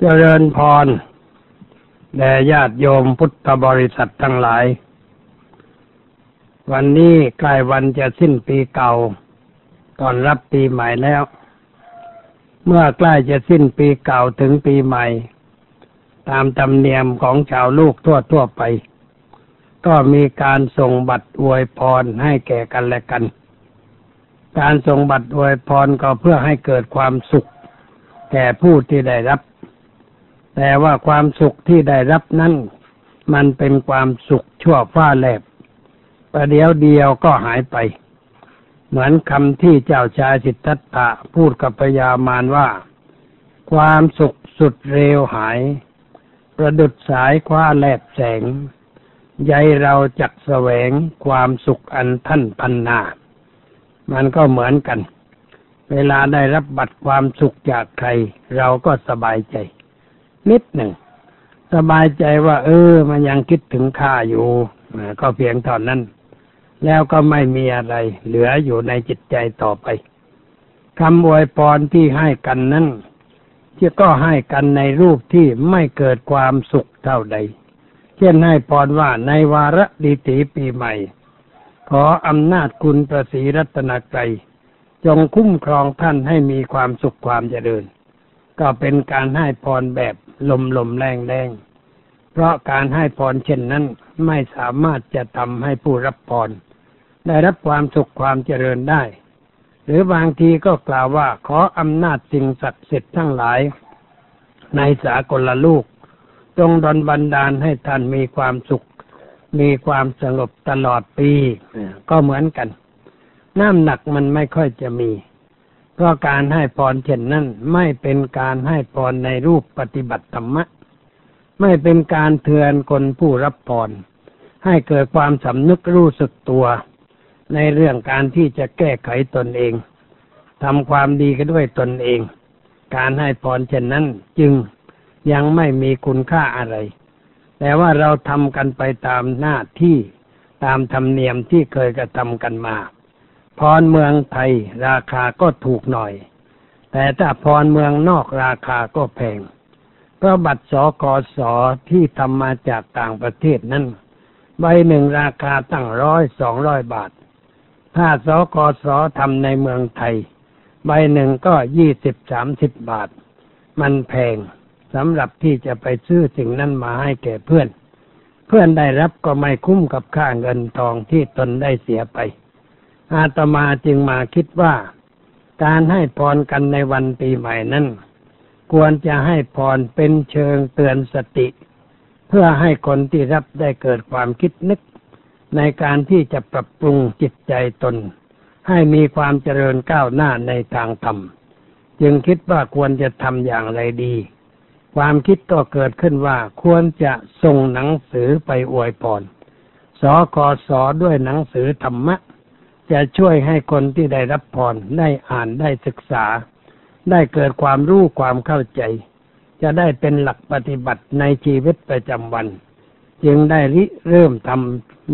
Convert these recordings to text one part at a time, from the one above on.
เจริญพร แด่ญาติโยมพุทธบริษัททั้งหลาย วันนี้ใกล้วันจะสิ้นปีเก่า ตอนรับปีใหม่แล้ว เมื่อใกล้จะสิ้นปีเก่าถึงปีใหม่ ตามธรรมเนียมของชาวลูกทั่วทั่วไป ก็มีการส่งบัตรอวยพรให้แก่กันและกัน การส่งบัตรอวยพรก็เพื่อให้เกิดความสุขแก่ผู้ที่ได้รับ แต่ว่าความสุขที่ได้รับนั้นมันเป็นความสุขชั่วฟ้าแลบประเดี๋ยวเดียวก็หายไป เหมือนคำที่เจ้าชายสิทธัตถะพูดกับพญามารว่า ความสุขสุดเร็วหาย ประดุดสายคว้าแลบแสงใยเราจักแสวงความสุขอันท่านพันนา มันก็เหมือนกัน เวลาได้รับบัตรความสุขจากใคร เราก็สบายใจ นิดหนึ่งสบายใจว่า เออ มันยังคิดถึงข้าอยู่ก็เพียงเท่านั้น แล้วก็ไม่มีอะไร เหลืออยู่ในจิตใจต่อไปคำอวยพรที่ให้กันนั้นที่ก็ให้กันในรูปที่ไม่เกิดความสุขเท่าใด เช่นให้พรว่าในวาระดีตีปีใหม่ ขออำนาจคุณประสีรัตนกรจงคุ้มครองท่านให้มีความสุขความเจริญ ก็เป็นการให้พรแบบ ลมลมแรงแรงเพราะการให้พรเช่นนั้นไม่สามารถจะทำให้ผู้รับพรได้รับความสุขความเจริญได้ หรือบางทีก็กล่าวว่าขออำนาจสิ่งศักดิ์สิทธิ์ทั้งหลาย ในสากลลูก จงดลบันดาลให้ท่านมีความสุข มีความสงบตลอดปี ก็เหมือนกัน น้ำหนักมันไม่ค่อยจะมี เพราะการให้พรเช่นนั้นไม่เป็นการให้พรในรูปปฏิบัติธรรมะ ไม่เป็นการเทือนคนผู้รับพร ให้เกิดความสำนึกรู้สึกตัว ในเรื่องการที่จะแก้ไขตนเองทำความดีกันด้วยตนเอง การให้พรเช่นนั้นจึงยังไม่มีคุณค่าอะไร แต่ว่าเราทำกันไปตามหน้าที่ตามธรรมเนียมที่เคยกระทำกันมา พรเมืองไทยราคาก็ถูกหน่อย แต่ถ้าพรเมืองนอกราคาก็แพง เพราะบัตรสกสที่ทำมาจากต่างประเทศนั้นใบหนึ่งราคาตั้งร้อยสองร้อยบาท ถ้าสกสทำในเมืองไทย ใบหนึ่งก็ยี่สิบสามสิบบาท มันแพงสำหรับที่จะไปซื้อสิ่งนั้นมาให้แก่เพื่อน เพื่อนได้รับก็ไม่คุ้มกับค่าเงินทองที่ตนได้เสียไป อาตมาจึงมาคิดว่า การให้พรกันในวันปีใหม่นั้นควรจะให้พรเป็นเชิงเตือนสติ เพื่อให้คนที่รับได้เกิดความคิดนึก ในการที่จะปรับปรุงจิตใจตน ให้มีความเจริญก้าวหน้าในทางธรรม จึงคิดว่าควรจะทำอย่างไรดี ความคิดก็เกิดขึ้นว่าควรจะส่งหนังสือไปอวยพรสอคอสอด้วยหนังสือธรรมะ จะช่วยให้คนที่ได้รับพรได้อ่านได้ศึกษา ได้เกิดความรู้ความเข้าใจ จะได้เป็นหลักปฏิบัติในชีวิตประจำวัน จึงได้ริเริ่มท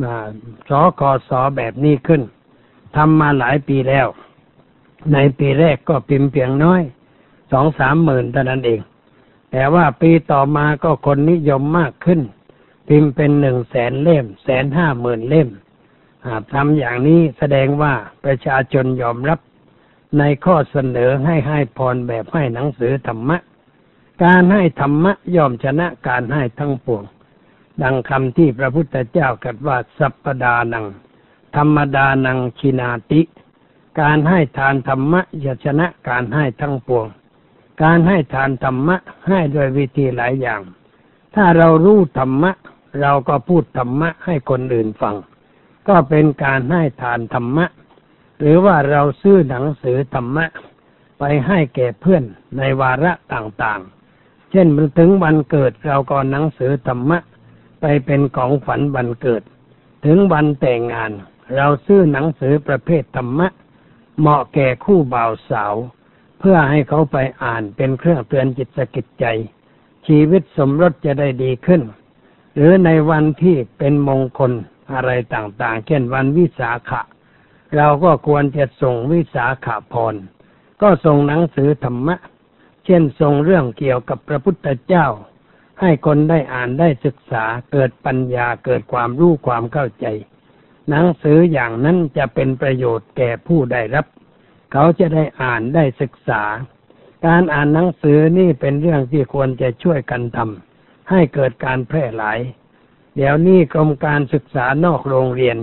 ำสอคสอแบบนี้ขึ้นทำมาหลายปีแล้ว ในปีแรกก็พิมพ์เพียงน้อยสองสามหมื่นเท่านั้นเอง แต่ว่าปีต่อมาก็คนนิยมมากขึ้น พิมพ์เป็นหนึ่งแสนเล่มแสนห้าหมื่นเล่ม ทำอย่างนี้แสดงว่าประชาชนยอมรับในข้อเสนอให้ให้พรแบบให้หนังสือธรรมะ การให้ธรรมะย่อมชนะการให้ทั้งปวง ดังคำที่พระพุทธเจ้ากัดว่าสัพปดานัง ธรรมดานังชินาติ การให้ทานธรรมะจะชนะการให้ทั้งปวง การให้ทานธรรมะให้ด้วยวิธีหลายอย่าง ถ้าเรารู้ธรรมะ เราก็พูดธรรมะให้คนอื่นฟัง ก็เป็นการให้ทานธรรมะ หรือว่าเราซื้อหนังสือธรรมะ ไปให้แก่เพื่อนในวาระต่างๆ เช่นมันถึงวันเกิดเราก็หนังสือธรรมะ ไปเป็นของฝันวันเกิด ถึงวันแต่งงาน เราซื้อหนังสือประเภทธรรมะ เหมาะแก่คู่บ่าวสาว เพื่อให้เขาไปอ่านเป็นเครื่องเตือนจิตสกิจใจ ชีวิตสมรสจะได้ดีขึ้น หรือในวันที่เป็นมงคล อะไรต่างๆ เช่นวันวิสาขะ เราก็ควรจะส่งวิสาขาพร ก็ส่งหนังสือธรรมะ เช่นทรงเรื่องเกี่ยวกับพระพุทธเจ้า ให้คนได้อ่านได้ศึกษาเกิดปัญญาเกิดความรู้ความเข้าใจ หนังสืออย่างนั้นจะเป็นประโยชน์แก่ผู้ได้รับ เขาจะได้อ่านได้ศึกษา การอ่านหนังสือนี่เป็นเรื่องที่ควรจะช่วยกันทำให้เกิดการแพร่หลาย เดี๋ยวนี้กรมการศึกษานอกโรงเรียน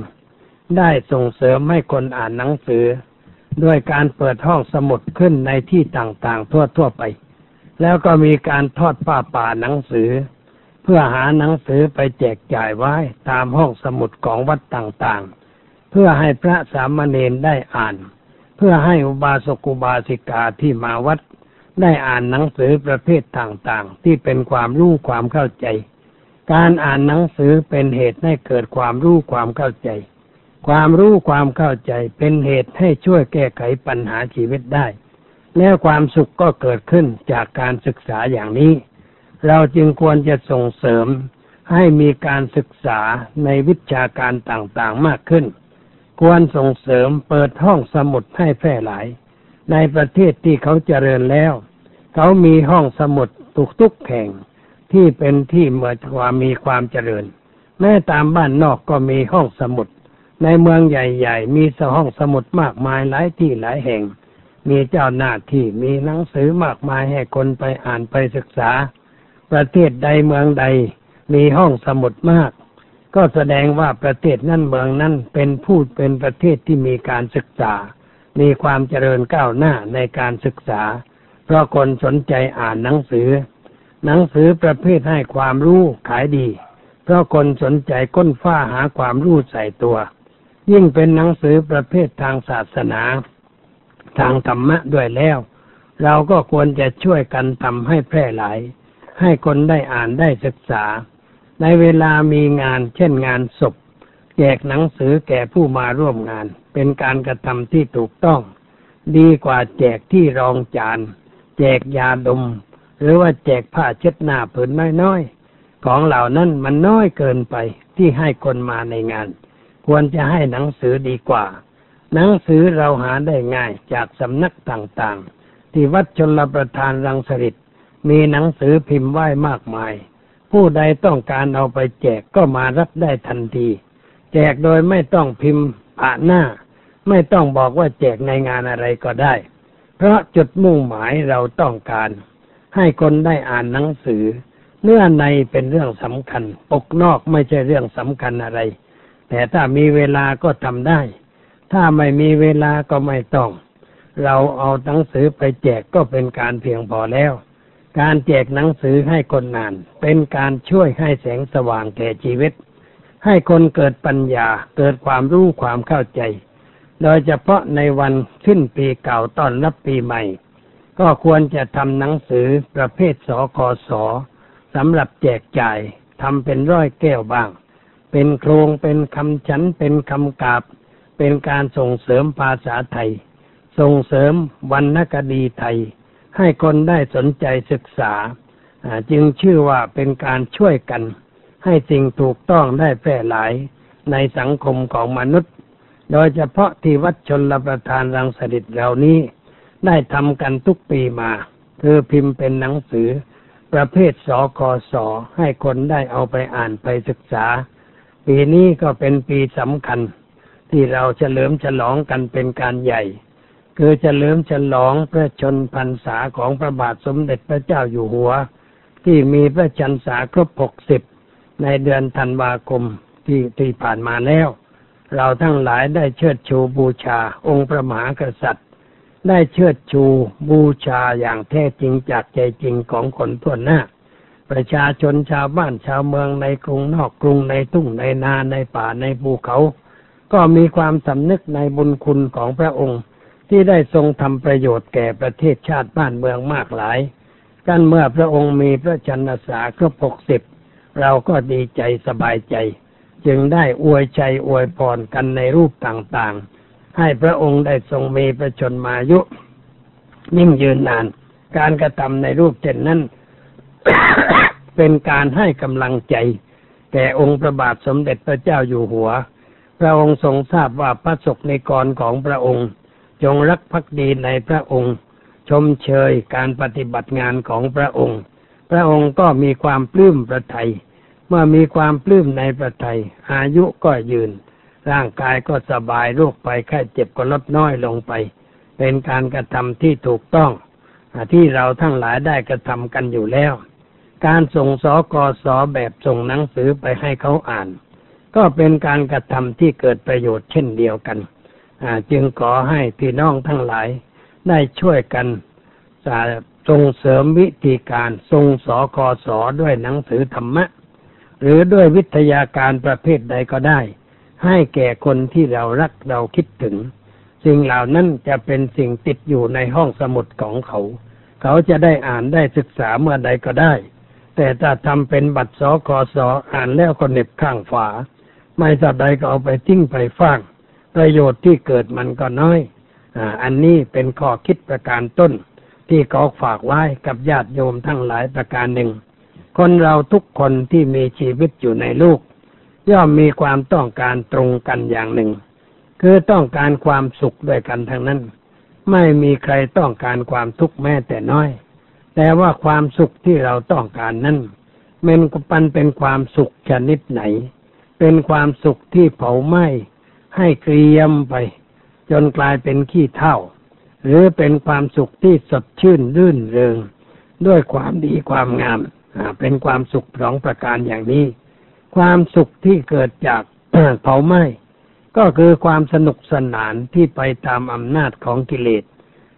ได้ส่งเสริมให้คนอ่านหนังสือ ด้วยการเปิดห้องสมุดขึ้นในที่ต่างๆ ทั่วๆไป แล้วก็มีการทอดผ้าป่าหนังสือ เพื่อหาหนังสือไปแจกจ่ายไว้ตามห้องสมุดของวัดต่างๆ เพื่อให้พระสามเณรได้อ่าน เพื่อให้อุบาสกอุบาสิกาที่มาวัดได้อ่านหนังสือประเภทต่างๆ ที่เป็นความรู้ความเข้าใจ การอ่านหนังสือเป็นเหตุให้เกิดความรู้ความเข้าใจ ความรู้ความเข้าใจเป็นเหตุให้ช่วยแก้ไขปัญหาชีวิตได้ แล้วความสุขก็เกิดขึ้นจากการศึกษาอย่างนี้ เราจึงควรจะส่งเสริมให้มีการศึกษาในวิชาการต่างๆมากขึ้น ควรส่งเสริมเปิดห้องสมุดให้แพร่หลาย ในประเทศที่เขาเจริญแล้ว เขามีห้องสมุดตุกทุกแห่ง ที่เป็นที่เมื่อความมีความเจริญ แม้ตามบ้านนอกก็มีห้องสมุด ในเมืองใหญ่ ๆ มีสห้องสมุดมากมายหลายที่หลายแห่ง มีเจ้าหน้าที่มีหนังสือมากมายให้คนไปอ่านไปศึกษา ประเทศใดเมืองใด มีห้องสมุดมาก ก็แสดงว่าประเทศนั้นเมืองนั้นเป็นผู้เป็นประเทศที่มีการศึกษา มีความเจริญก้าวหน้าในการศึกษา เพราะคนสนใจอ่านหนังสือ หนังสือประเภทให้ความรู้ขายดี เพราะคนสนใจค้นฟ้าหาความรู้ใส่ตัว ยิ่งเป็นหนังสือประเภททางศาสนา ทางธรรมะด้วยแล้ว เราก็ควรจะช่วยกันทำให้แพร่หลาย ให้คนได้อ่านได้ศึกษา ในเวลามีงานเช่นงานศพแจกหนังสือแก่ผู้มาร่วมงาน เป็นการกระทำที่ถูกต้อง ดีกว่าแจกที่รองจาน แจกยาดม หรือว่าแจกผ้าเช็ดหน้าผืนน้อยๆของเหล่านั้นมันน้อยเกินไปที่ให้คนมาในงาน ควรจะให้หนังสือดีกว่า หนังสือเราหาได้ง่ายจากสำนักต่างๆ ที่วัดชนลประทานรังสฤษมีหนังสือพิมพ์ไหว้มากมาย ผู้ใดต้องการเอาไปแจกก็มารับได้ทันที แจกโดยไม่ต้องพิมพ์ปะหน้า ไม่ต้องบอกว่าแจกในงานอะไรก็ได้ เพราะจุดมุ่งหมายเราต้องการ ให้คนได้อ่านหนังสือ เนื้อในเป็นเรื่องสำคัญ ปกนอกไม่ใช่เรื่องสำคัญอะไร แต่ถ้ามีเวลาก็ทำได้ ถ้าไม่มีเวลาก็ไม่ต้อง เราเอาหนังสือไปแจกก็เป็นการเพียงพอแล้ว การแจกหนังสือให้คนนาน เป็นการช่วยให้แสงสว่างแก่ชีวิต ให้คนเกิดปัญญาเกิดความรู้ความเข้าใจ โดยเฉพาะในวันขึ้นปีเก่าต้อนรับปีใหม่ ก็ควรจะทำหนังสือประเภทสคสสำหรับแจกจ่ายทำเป็นร้อยแก้วบ้าง เป็นโครงเป็นคำฉันเป็นคำกาบ เป็นการส่งเสริมภาษาไทย ส่งเสริมวรรณคดีไทย ให้คนได้สนใจศึกษา จึงชื่อว่าเป็นการช่วยกัน ให้สิ่งถูกต้องได้แพร่หลายในสังคมของมนุษย์ โดยเฉพาะที่วัดชนรประทานรังสฤษเหล่านี้ ได้ทำกันทุกปีมาคือพิมพ์เป็นหนังสือ ประเภทสคสให้คนได้เอาไปอ่านไปศึกษา ปีนี้ก็เป็นปีสำคัญ ที่เราเฉลิมฉลองกันเป็นการใหญ่ คือเฉลิมฉลองพระชนพรรษาของพระบาทสมเด็จพระเจ้าอยู่หัว ที่มีพระชนษาครบหกสิบในเดือนธันวาคมที่ที่ผ่านมาแล้ว เราทั้งหลายได้เชิดชูบูชาองค์พระมหากษัตริย์ ได้เชิดชูบูชาอย่างแท้จริงจากใจจริงของคนทั่วหน้า ประชาชนชาวบ้านชาวเมืองในกรุงนอกกรุงในทุ่งในนาในป่าในภูเขา ก็มีความสำนึกในบุญคุณของพระองค์ ที่ได้ทรงทำประโยชน์แก่ประเทศชาติบ้านเมืองมากหลายกันเมื่อพระองค์มีพระชนสาครบหกสิบเราก็ดีใจสบายใจ จึงได้อวยใจอวยพรกันในรูปต่างๆ ให้พระองค์ได้ทรงมีพระชนมายุ ยิ่งยืนนาน การกระทำในรูปเช่นนั้น เป็นการให้กำลังใจ แก่องค์พระบาทสมเด็จพระเจ้าอยู่หัว พระองค์ทรงทราบว่าพระศกในกรของพระองค์ จงรักภักดีในพระองค์ ชมเชยการปฏิบัติงานของพระองค์ พระองค์ก็มีความปลื้มประทัยเมื่อมีความปลื้มในประทัยอายุก็ยืน ร่างกายก็สบายโรคไปแค่เจ็บก็ลดน้อยลงไป เป็นการกระทำที่ถูกต้องที่เราทั้งหลายได้กระทำกันอยู่แล้ว การส่งสอกสอแบบส่งหนังสือไปให้เขาอ่าน ก็เป็นการกระทำที่เกิดประโยชน์เช่นเดียวกันจึงขอให้พี่น้องทั้งหลายได้ช่วยกันส่งเสริมวิธีการทรงสอกสอด้วยหนังสือธรรมะ หรือด้วยวิทยาการประเภทใดก็ได้ ให้แก่คนที่เรารักเราคิดถึง สิ่งเหล่านั้นจะเป็นสิ่งติดอยู่ในห้องสมุดของเขา เขาจะได้อ่านได้ศึกษาเมื่อใดก็ได้ แต่ถ้าทำเป็นบัตรสอกอสออ่านแล้วก็เน็บข้างฝา ไม่สักใดก็เอาไปทิ้งไปฟ้าง ประโยชน์ที่เกิดมันก็น้อยอันนี้เป็นข้อคิดประการต้น ที่ขาฝากไว้กับญาติโยมทั้งหลายประการหนึ่ง คนเราทุกคนที่มีชีวิตอยู่ในโลก ย่อมมีความต้องการตรงกันอย่างหนึ่ง คือต้องการความสุขด้วยกันทั้งนั้น ไม่มีใครต้องการความทุกข์แม้แต่น้อย แต่ว่าความสุขที่เราต้องการนั้นมันปันเป็นความสุขชนิดไหน เป็นความสุขที่เผาไหม้ให้เกรียมไป จนกลายเป็นขี้เท่า หรือเป็นความสุขที่สดชื่นรื่นเริง ด้วยความดีความงามเป็นความสุขสองประการอย่างนี้ ความสุขที่เกิดจากเผาไหม้ก็คือความสนุกสนานที่ไปตามอำนาจของกิเลส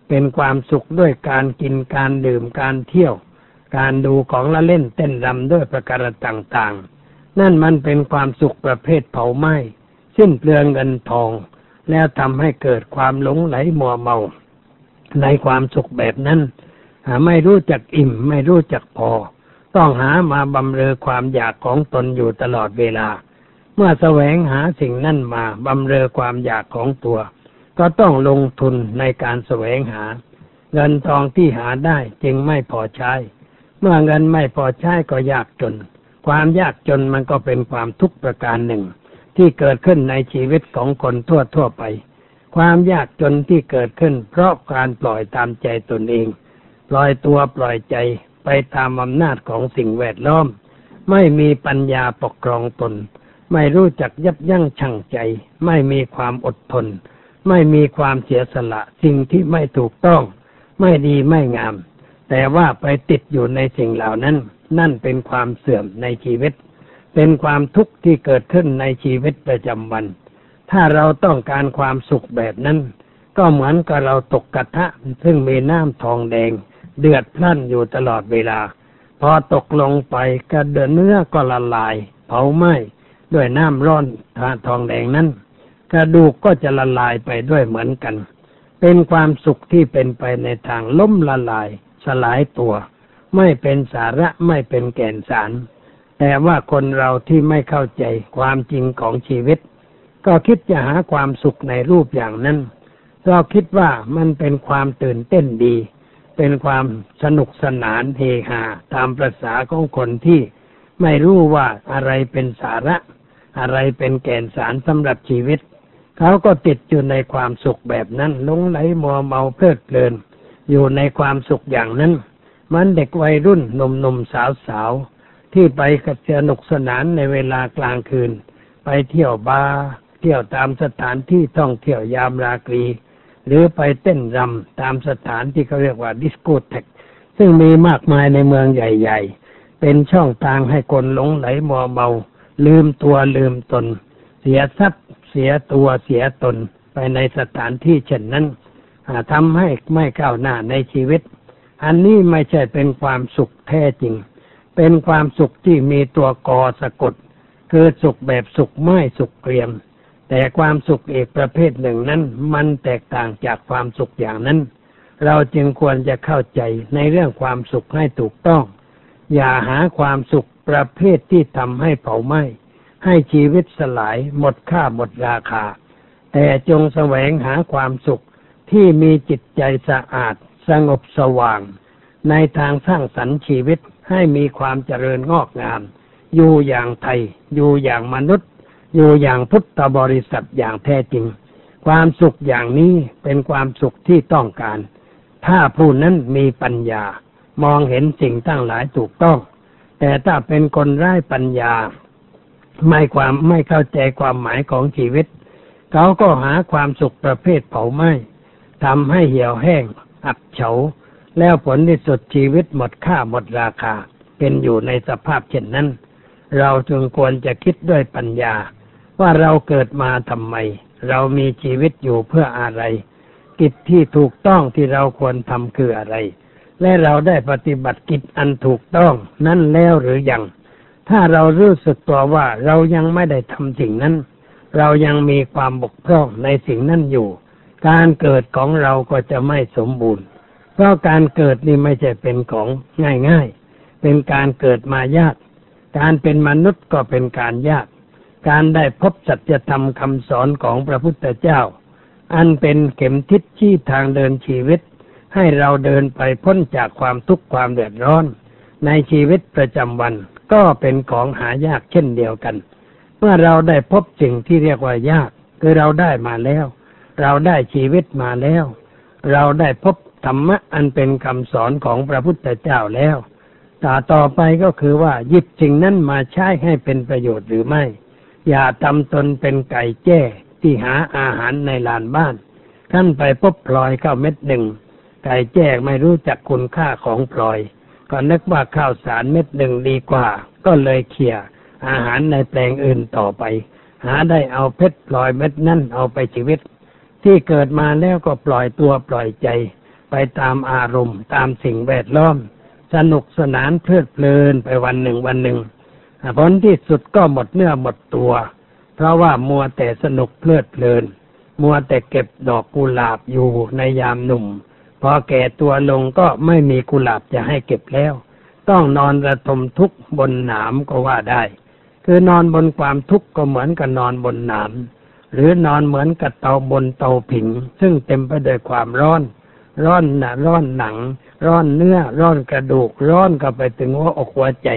เป็นความสุขด้วยการกินการดื่มการเที่ยว การดูของละเล่นเต้นรำด้วยประการต่างๆ นั่นมันเป็นความสุขประเภทเผาไหม้สิ้นเปลืองเงินทอง แล้วทำให้เกิดความหลงไหลมัวเมา ในความสุขแบบนั้น ไม่รู้จักอิ่มไม่รู้จักพอ ต้องหามาบำเรอความอยากของตนอยู่ตลอดเวลา เมื่อแสวงหาสิ่งนั้นมาบำเรอความอยากของตัว ก็ต้องลงทุนในการแสวงหา เงินทองที่หาได้จึงไม่พอใช้ เมื่อเงินไม่พอใช้ก็ยากจน ความยากจนมันก็เป็นความทุกข์ประการหนึ่ง ที่เกิดขึ้นในชีวิตของคนทั่วทั่วไป ความยากจนที่เกิดขึ้น เพราะการปล่อยตามใจตนเอง ปล่อยตัวปล่อยใจ ไปตามอำนาจของสิ่งแวดล้อม ไม่มีปัญญาปกครองตน ไม่รู้จักยับยั้งชั่งใจ ไม่มีความอดทน ไม่มีความเสียสละสิ่งที่ไม่ถูกต้อง ไม่ดีไม่งาม แต่ว่าไปติดอยู่ในสิ่งเหล่านั้น นั่นเป็นความเสื่อมในชีวิต เป็นความทุกข์ที่เกิดขึ้นในชีวิตประจำวัน ถ้าเราต้องการความสุขแบบนั้น ก็เหมือนกับเราตกกระทะซึ่งมีน้ำทองแดง เดือดพล่านอยู่ตลอดเวลา พอตกลงไปกระเดือเนื้อก็ละลาย เผาไหม้ด้วยน้ำร้อนทองแดงนั้น กระดูกก็จะละลายไปด้วยเหมือนกัน เป็นความสุขที่เป็นไปในทางล้มละลาย สลายตัว ไม่เป็นสาระไม่เป็นแก่นสาร แต่ว่าคนเราที่ไม่เข้าใจความจริงของชีวิต ก็คิดจะหาความสุขในรูปอย่างนั้นเราคิดว่ามันเป็นความตื่นเต้นดี เป็นความสนุกสนานเฮฮาตามประษาของคนที่ไม่รู้ว่าอะไรเป็นสาระ อะไรเป็นแก่นสารสำหรับชีวิต เขาก็ติดอยู่ในความสุขแบบนั้นลงไหลมัวเมาเพลิดเพลิน อยู่ในความสุขอย่างนั้น มันเด็กวัยรุ่นหนุ่มๆสาวๆที่ไปกับสนุกสนานในเวลากลางคืน ไปเที่ยวบาร์เที่ยวตามสถานที่ท่องเที่ยวยามราตรี หรือไปเต้นรำตามสถานที่เขาเรียกว่าดิสโกเทคซึ่งมีมากมายในเมืองใหญ่ ๆ เป็นช่องทางให้คนหลงไหลมัวเมา ลืมตัวลืมตน เสียทรัพย์ เสียตัวเสียตนไปในสถานที่เช่นนั้นทำให้ไม่ก้าวหน้าในชีวิต อันนี้ไม่ใช่เป็นความสุขแท้จริง เป็นความสุขที่มีตัวกอสะกด คือสุขแบบสุขไม่สุขเกรียม แต่ความสุขอีกประเภทหนึ่งนั้น มันแตกต่างจากความสุขอย่างนั้น เราจึงควรจะเข้าใจในเรื่องความสุขให้ถูกต้อง อย่าหาความสุขประเภทที่ทำให้เผาไหม้ให้ชีวิตสลายหมดค่าหมดราคา แต่จงแสวงหาความสุขที่มีจิตใจสะอาด สงบสว่าง ในทางสร้างสรรค์ชีวิตให้มีความเจริญงอกงาม อยู่อย่างไทย อยู่อย่างมนุษย์ อยู่อย่างพุทธบริษัทอย่างแท้จริง ความสุขอย่างนี้เป็นความสุขที่ต้องการ ถ้าผู้นั้นมีปัญญามองเห็นสิ่งตั้งหลายถูกต้อง แต่ถ้าเป็นคนไร้ปัญญา ไม่ความไม่เข้าใจความหมายของชีวิต เขาก็หาความสุขประเภทเผาไหม้ทำให้เหี่ยวแห้ง อับเฉา แล้วผลที่สุดชีวิตหมดค่าหมดราคา เป็นอยู่ในสภาพเช่นนั้น เราจึงควรจะคิดด้วยปัญญา ว่าเราเกิดมาทำไม เรามีชีวิตอยู่เพื่ออะไร กิจที่ถูกต้องที่เราควรทำคืออะไร และเราได้ปฏิบัติกิจอันถูกต้องนั้นแล้วหรือยัง ถ้าเรารู้สึกตัวว่าเรายังไม่ได้ทำสิ่งนั้น เรายังมีความบกพร่องในสิ่งนั้นอยู่ การเกิดของเราก็จะไม่สมบูรณ์ เพราะการเกิดนี่ไม่ใช่เป็นของง่ายๆ เป็นการเกิดมายาก การเป็นมนุษย์ก็เป็นการยาก การได้พบสัจธรรมคำสอนของพระพุทธเจ้า อันเป็นเข็มทิศชี้ทางเดินชีวิต ให้เราเดินไปพ้นจากความทุกข์ความเดือดร้อน ในชีวิตประจำวันก็เป็นของหายากเช่นเดียวกัน เมื่อเราได้พบสิ่งที่เรียกว่ายาก คือเราได้มาแล้ว เราได้ชีวิตมาแล้ว เราได้พบธรรมะอันเป็นคำสอนของพระพุทธเจ้าแล้วต่อต่อไปก็คือว่าหยิบสิ่งนั้นมาใช้ให้เป็นประโยชน์หรือไม่ อย่าทำตนเป็นไก่แจ้ที่หาอาหารในลานบ้านท่านไปพบพลอยข้าวเม็ดหนึ่ง ไก่แจ้ไม่รู้จักคุณค่าของพลอย ก็นึกว่าข้าวสารเม็ดหนึ่งดีกว่า ก็เลยเขี่ยอาหารในแปลงอื่นต่อไป หาได้เอาเพชรพลอยเม็ดนั่นเอาไปชีวิต ที่เกิดมาแล้วก็ปล่อยตัวปล่อยใจ ไปตามอารมณ์ตามสิ่งแวดล้อม สนุกสนานเพลิดเพลินไปวันหนึ่งวันหนึ่ง ผลที่สุดก็หมดเนื้อหมดตัว เพราะว่ามัวแต่สนุกเพลิดเพลิน มัวแต่เก็บดอกกุหลาบอยู่ในยามหนุ่ม พอแก่ตัวลงก็ไม่มีกุหลาบจะให้เก็บแล้ว ต้องนอนระทมทุกข์บนหนามก็ว่าได้ คือนอนบนความทุกข์ก็เหมือนกับนอนบนหนามหรือนอนเหมือนกับเตาบนเตาผิง ซึ่งเต็มไปด้วยความร้อน ร้อนหนาร้อนหนัง ร้อนเนื้อ ร้อนกระดูก ร้อนก็ไปถึงหัวอกหัวใจ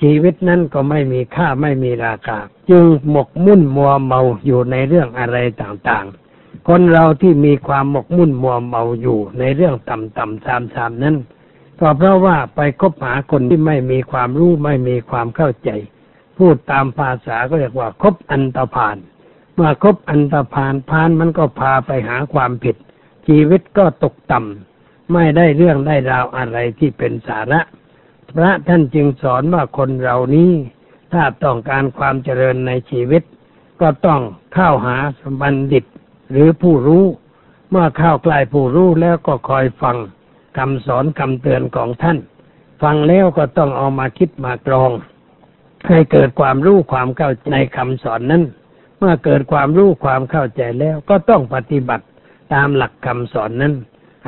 ชีวิตนั้นก็ไม่มีค่าไม่มีราคาจึงหมกมุ่นมัวเมาอยู่ในเรื่องอะไรต่างๆ คนเราที่มีความหมกมุ่นมัวเมาอยู่ในเรื่องต่ำๆซามๆนั้นก็เพราะว่าไปคบหาคนที่ไม่มีความรู้ไม่มีความเข้าใจ พูดตามภาษาก็เรียกว่าคบอันตรพานเมื่อคบอันตรพานพานมันก็พาไปหาความผิด ชีวิตก็ตกต่ำไม่ได้เรื่องได้ราวอะไรที่เป็นสาระ พระท่านจึงสอนว่าคนเรานี้ ถ้าต้องการความเจริญในชีวิต ก็ต้องเข้าหาบัณฑิต หรือผู้รู้ เมื่อเข้าใกล้ผู้รู้แล้วก็คอยฟังคำสอนคำเตือนของท่าน ฟังแล้วก็ต้องเอามาคิดมากรอง ให้เกิดความรู้ความเข้าใจในคำสอนนั้น เมื่อเกิดความรู้ความเข้าใจแล้วก็ต้องปฏิบัติตามหลักคำสอนนั้น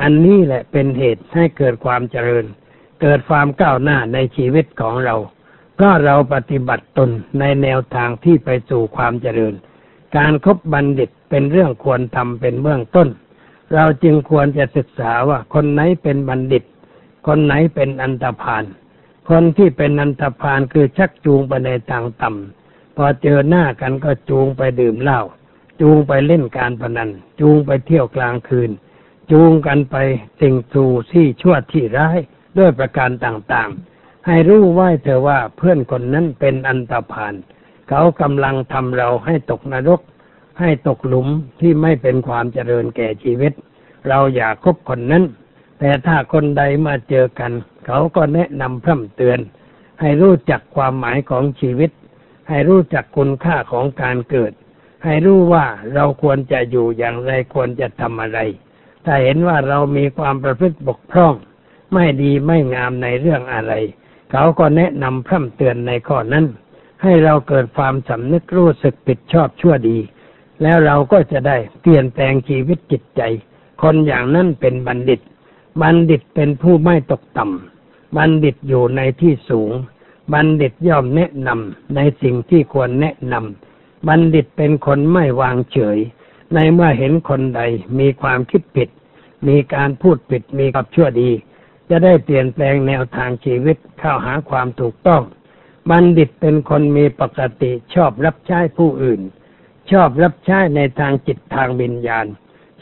อันนี้แหละเป็นเหตุให้เกิดความเจริญ เกิดความก้าวหน้าในชีวิตของเรา เพราะเราปฏิบัติตนในแนวทางที่ไปสู่ความเจริญ การครบบัณฑิตเป็นเรื่องควรทำเป็นเบื้องต้น เราจึงควรจะศึกษาว่าคนไหนเป็นบัณฑิต คนไหนเป็นอันตพาน คนที่เป็นอันตพานคือชักจูงไปในทางต่ำพอเจอหน้ากันก็จูงไปดื่มเหล้าจูงไปเล่นการพนัน จูงไปเที่ยวกลางคืน จูงกันไปสิ่งสู่ที่ชั่วที่ร้าย ด้วยประการต่างๆ ให้รู้ไว้เถอว่าเพื่อนคนนั้นเป็นอันตรพาน เขากำลังทำเราให้ตกนรก ให้ตกหลุมที่ไม่เป็นความเจริญแก่ชีวิต เราอย่าคบคนนั้น แต่ถ้าคนใดมาเจอกัน เขาก็แนะนำพร่ำเตือน ให้รู้จักความหมายของชีวิต ให้รู้จักคุณค่าของการเกิด ให้รู้ว่าเราควรจะอยู่อย่างไรควรจะทำอะไรถ้าเห็นว่าเรามีความประพฤติบกพร่อง ไม่ดีไม่งามในเรื่องอะไร เขาก็แนะนำพร่ำเตือนในข้อนั้น ให้เราเกิดความสำนึกรู้สึกผิดชอบชั่วดี แล้วเราก็จะได้เปลี่ยนแปลงชีวิตจิตใจ คนอย่างนั้นเป็นบัณฑิต บัณฑิตเป็นผู้ไม่ตกต่ำบัณฑิตอยู่ในที่สูง บัณฑิตย่อมแนะนำในสิ่งที่ควรแนะนำบัณฑิตเป็นคนไม่วางเฉย ในเมื่อเห็นคนใดมีความคิดผิด มีการพูดผิดมีกับชั่วดี จะได้เปลี่ยนแปลงแนวทางชีวิตเข้าหาความถูกต้อง บัณฑิตเป็นคนมีปกติชอบรับใช้ผู้อื่น ชอบรับใช้ในทางจิตทางวิญญาณ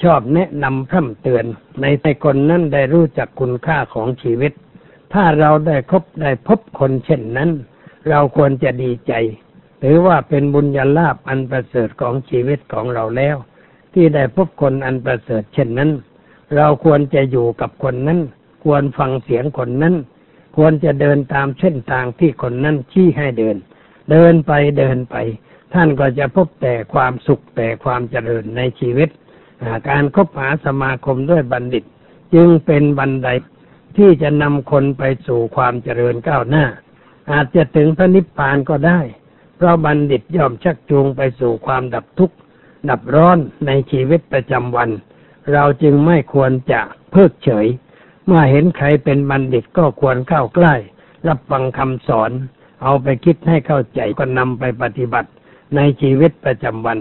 ชอบแนะนำพร่ำเตือน ในใจคนนั้นได้รู้จักคุณค่าของชีวิต ถ้าเราได้คบได้พบคนเช่นนั้น เราควรจะดีใจ หรือว่าเป็นบุญญาลาภอันประเสริฐของชีวิตของเราแล้ว ที่ได้พบคนอันประเสริฐเช่นนั้น เราควรจะอยู่กับคนนั้น ควรฟังเสียงคนนั้น ควรจะเดินตามเส้นทางที่คนนั้นชี้ให้เดิน เดินไปเดินไป ท่านก็จะพบแต่ความสุขแต่ความเจริญในชีวิต การคบหาสมาคมด้วยบัณฑิต จึงเป็นบันไดที่จะนำคนไปสู่ความเจริญก้าวหน้า อาจจะถึงพระนิพพานก็ได้ เพราะบัณฑิตย่อมชักจูงไปสู่ความดับทุกข์ดับร้อนในชีวิตประจำวัน เราจึงไม่ควรจะเพิกเฉย เมื่อเห็นใครเป็นบัณฑิตก็ควรเข้าใกล้ รับฟังคำสอน เอาไปคิดให้เข้าใจก็นำไปปฏิบัติในชีวิตประจำวัน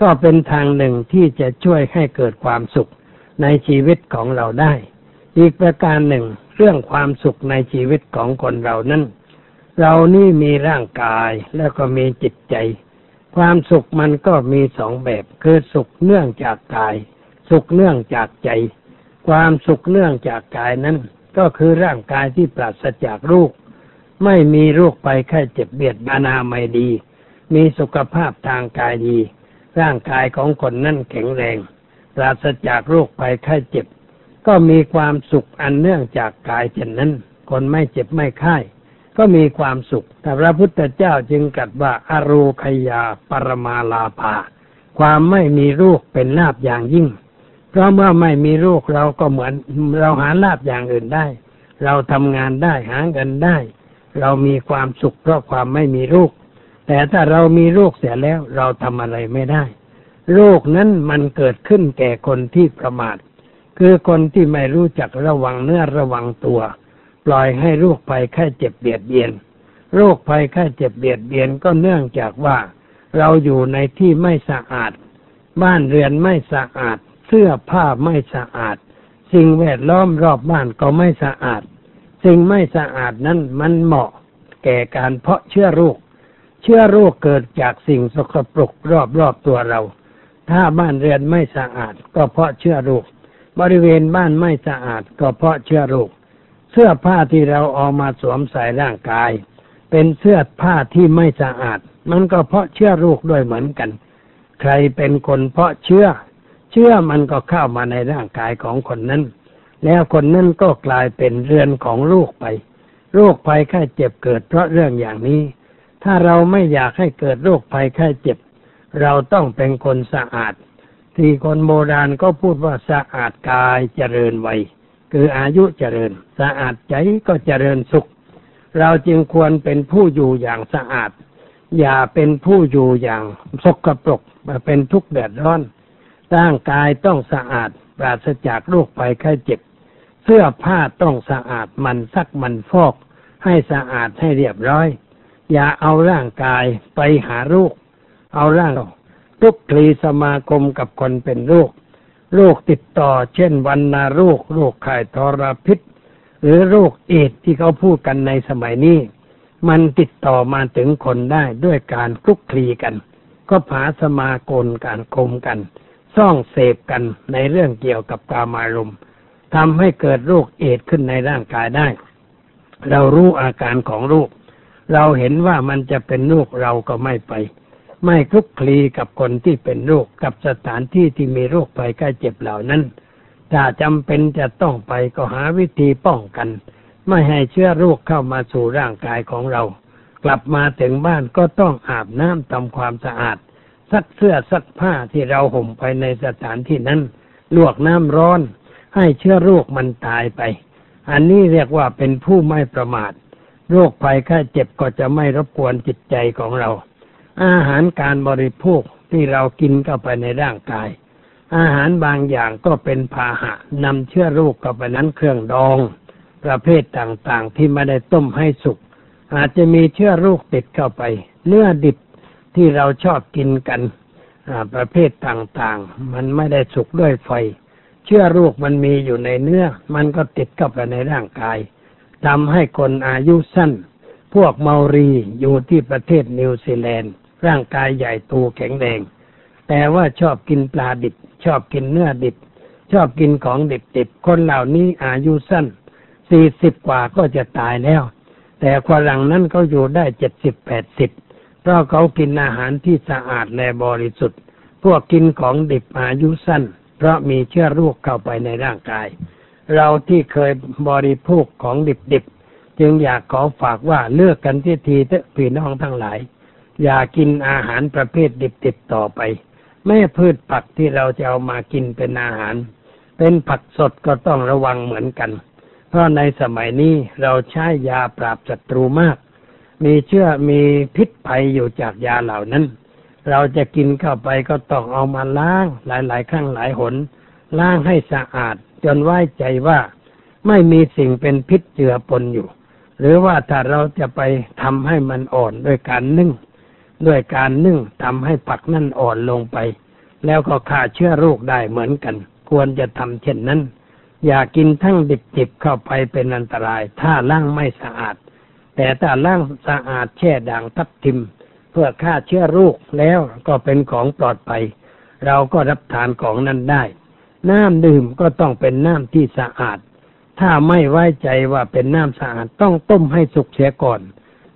ก็เป็นทางหนึ่งที่จะช่วยให้เกิดความสุขในชีวิตของเราได้ อีกประการหนึ่ง เรื่องความสุขในชีวิตของคนเรานั้นเรานี่มีร่างกายแล้วก็มีจิตใจ ความสุขมันก็มีสองแบบ คือสุขเนื่องจากกาย สุขเนื่องจากใจ ความสุขเนื่องจากกายนั้น ก็คือร่างกายที่ปราศจากโรคไม่มีโรคไปแค่เจ็บเบียดบานาไม่ดี มีสุขภาพทางกายดี ร่างกายของคนนั่นแข็งแรง ปราศจากโรคภัยไข้เจ็บ ก็มีความสุขอันเนื่องจากกายเช่นนั้น คนไม่เจ็บไม่ไข้ก็มีความสุข แต่พระพุทธเจ้าจึงกลัดว่าอารูคยาปรมาลาภา ความไม่มีโรคเป็นลาบอย่างยิ่ง เพราะเมื่อไม่มีโรคเราก็เหมือนเราหาลาบอย่างอื่นได้ เราทำงานได้หาเงินได้ เรามีความสุขเพราะความไม่มีโรคแต่ถ้าเรามีโรคเสียแล้วเราทำอะไรไม่ได้โรคนั้นมันเกิดขึ้นแก่คนที่ประมาท คือคนที่ไม่รู้จักระวังเนื้อระวังตัว ปล่อยให้โรคภัยแค่เจ็บเบียดเบียนโรคภัยแค่เจ็บเบียดเบียนก็เนื่องจากว่า เราอยู่ในที่ไม่สะอาด บ้านเรือนไม่สะอาด เสื้อผ้าไม่สะอาด สิ่งแวดล้อมรอบบ้านก็ไม่สะอาด สิ่งไม่สะอาดนั้นมันเหมาะ แก่การเพาะเชื้อโรคเชื้อโรคเกิดจากสิ่งสกปรกรอบๆตัวเรา ถ้าบ้านเรือนไม่สะอาด ก็เพราะเชื้อโรค บริเวณบ้านไม่สะอาด ก็เพราะเชื้อโรค เสื้อผ้าที่เราเอามาสวมใส่ร่างกาย เป็นเสื้อผ้าที่ไม่สะอาด มันก็เพราะเชื้อโรคด้วยเหมือนกัน ใครเป็นคนเพราะเชื้อ เชื้อมันก็เข้ามาในร่างกายของคนนั้น แล้วคนนั้นก็กลายเป็นเรือนของโรคไปโรคภัยแค่เจ็บเกิดเพราะเรื่องอย่างนี้ ถ้าเราไม่อยากให้เกิดโรคภัยไข้เจ็บ เราต้องเป็นคนสะอาด ที่คนโบราณก็พูดว่าสะอาดกายเจริญวัยคืออายุเจริญ สะอาดใจก็เจริญสุข เราจึงควรเป็นผู้อยู่อย่างสะอาด อย่าเป็นผู้อยู่อย่างสกปรกเป็นทุกข์แดดร้อน ร่างกายต้องสะอาดปราศจากโรคภัยไข้เจ็บ เสื้อผ้าต้องสะอาดมันซักมันฟอก ให้สะอาดให้เรียบร้อย อย่าเอาร่างกายไปหาโรคเอาร่างทุกคลีสมาคมกับคนเป็นโรคโรคติดต่อ เช่นวันนาโรคโรคไข้ทรพิษ หรือโรคเอดที่เขาพูดกันในสมัยนี้ มันติดต่อมาถึงคนได้ด้วยการคลุกคลีกัน ก็ผาสมากลการคมกัน ซ่องเสพกันในเรื่องเกี่ยวกับกามารมทำให้เกิดโรคเอดขึ้นในร่างกายได้ เรารู้อาการของโรคเราเห็นว่ามันจะเป็นโรคเราก็ไม่ไป ไม่คลุกคลีกับคนที่เป็นโรคกับสถานที่ที่มีโรคภัยใกล้เจ็บเหล่านั้น ถ้าจำเป็นจะต้องไปก็หาวิธีป้องกัน ไม่ให้เชื้อโรคเข้ามาสู่ร่างกายของเรา กลับมาถึงบ้านก็ต้องอาบน้ำทำความสะอาด ซักเสื้อซักผ้าที่เราห่มไปในสถานที่นั้น ลวกน้ำร้อน ให้เชื้อโรคมันตายไป อันนี้เรียกว่าเป็นผู้ไม่ประมาท โรคภัยแค่เจ็บก็จะไม่รบกวนจิตใจของเรา อาหารการบริโภคที่เรากินเข้าไปในร่างกาย อาหารบางอย่างก็เป็นพาหะนำเชื้อโรคเข้าไปนั้นเครื่องดอง ประเภทต่างๆที่ไม่ได้ต้มให้สุกอาจจะมีเชื้อโรคติดเข้าไป เนื้อดิบ ที่เราชอบกินกันประเภทต่างๆ มันไม่ได้สุกด้วยไฟ เชื้อโรคมันมีอยู่ในเนื้อ มันก็ติดเข้าไปในร่างกายทำให้คนอายุสั้น พวกเมารีอยู่ที่ประเทศนิวซีแลนด์ ร่างกายใหญ่โตแข็งแรง แต่ว่าชอบกินปลาดิบ ชอบกินเนื้อดิบ ชอบกินของดิบๆ คนเหล่านี้อายุสั้น สี่สิบกว่าก็จะตายแล้ว แต่ฝรั่งนั้นเขาอยู่ได้เจ็ดสิบแปดสิบ เพราะเขากินอาหารที่สะอาดและบริสุทธิ์ พวกกินของดิบอายุสั้น เพราะมีเชื้อโรคเข้าไปในร่างกาย เราที่เคยบริโภคของดิบๆจึงอยากขอฝากว่าเลือกกันที่ทีเถอะพี่น้องทั้งหลาย อย่ากินอาหารประเภทดิบๆต่อไป แม่พืชผักที่เราจะเอามากินเป็นอาหาร เป็นผักสดก็ต้องระวังเหมือนกัน เพราะในสมัยนี้เราใช้ยาปราบศัตรูมาก มีเชื้อมีพิษภัยอยู่จากยาเหล่านั้น เราจะกินเข้าไปก็ต้องเอามาล้างหลาย ๆ ครั้งหลายหน ล้างให้สะอาด จนไว้ใจว่าไม่มีสิ่งเป็นพิษเจือปนอยู่ หรือว่าถ้าเราจะไปทำให้มันอ่อนด้วยการนึ่ง ด้วยการนึ่งทำให้ผักนั่นอ่อนลงไป แล้วก็ฆ่าเชื้อโรคได้เหมือนกัน ควรจะทำเช่นนั้น อย่ากินทั้งดิบๆเข้าไปเป็นอันตราย ถ้าล้างไม่สะอาด แต่ถ้าล้างสะอาดแช่ด่างทับทิม เพื่อฆ่าเชื้อโรคแล้วก็เป็นของปลอดภัย เราก็รับทานของนั้นได้ น้ำดื่มก็ต้องเป็นน้ำที่สะอาด ถ้าไม่ไว้ใจว่าเป็นน้ำสะอาดต้องต้มให้สุกเสียก่อน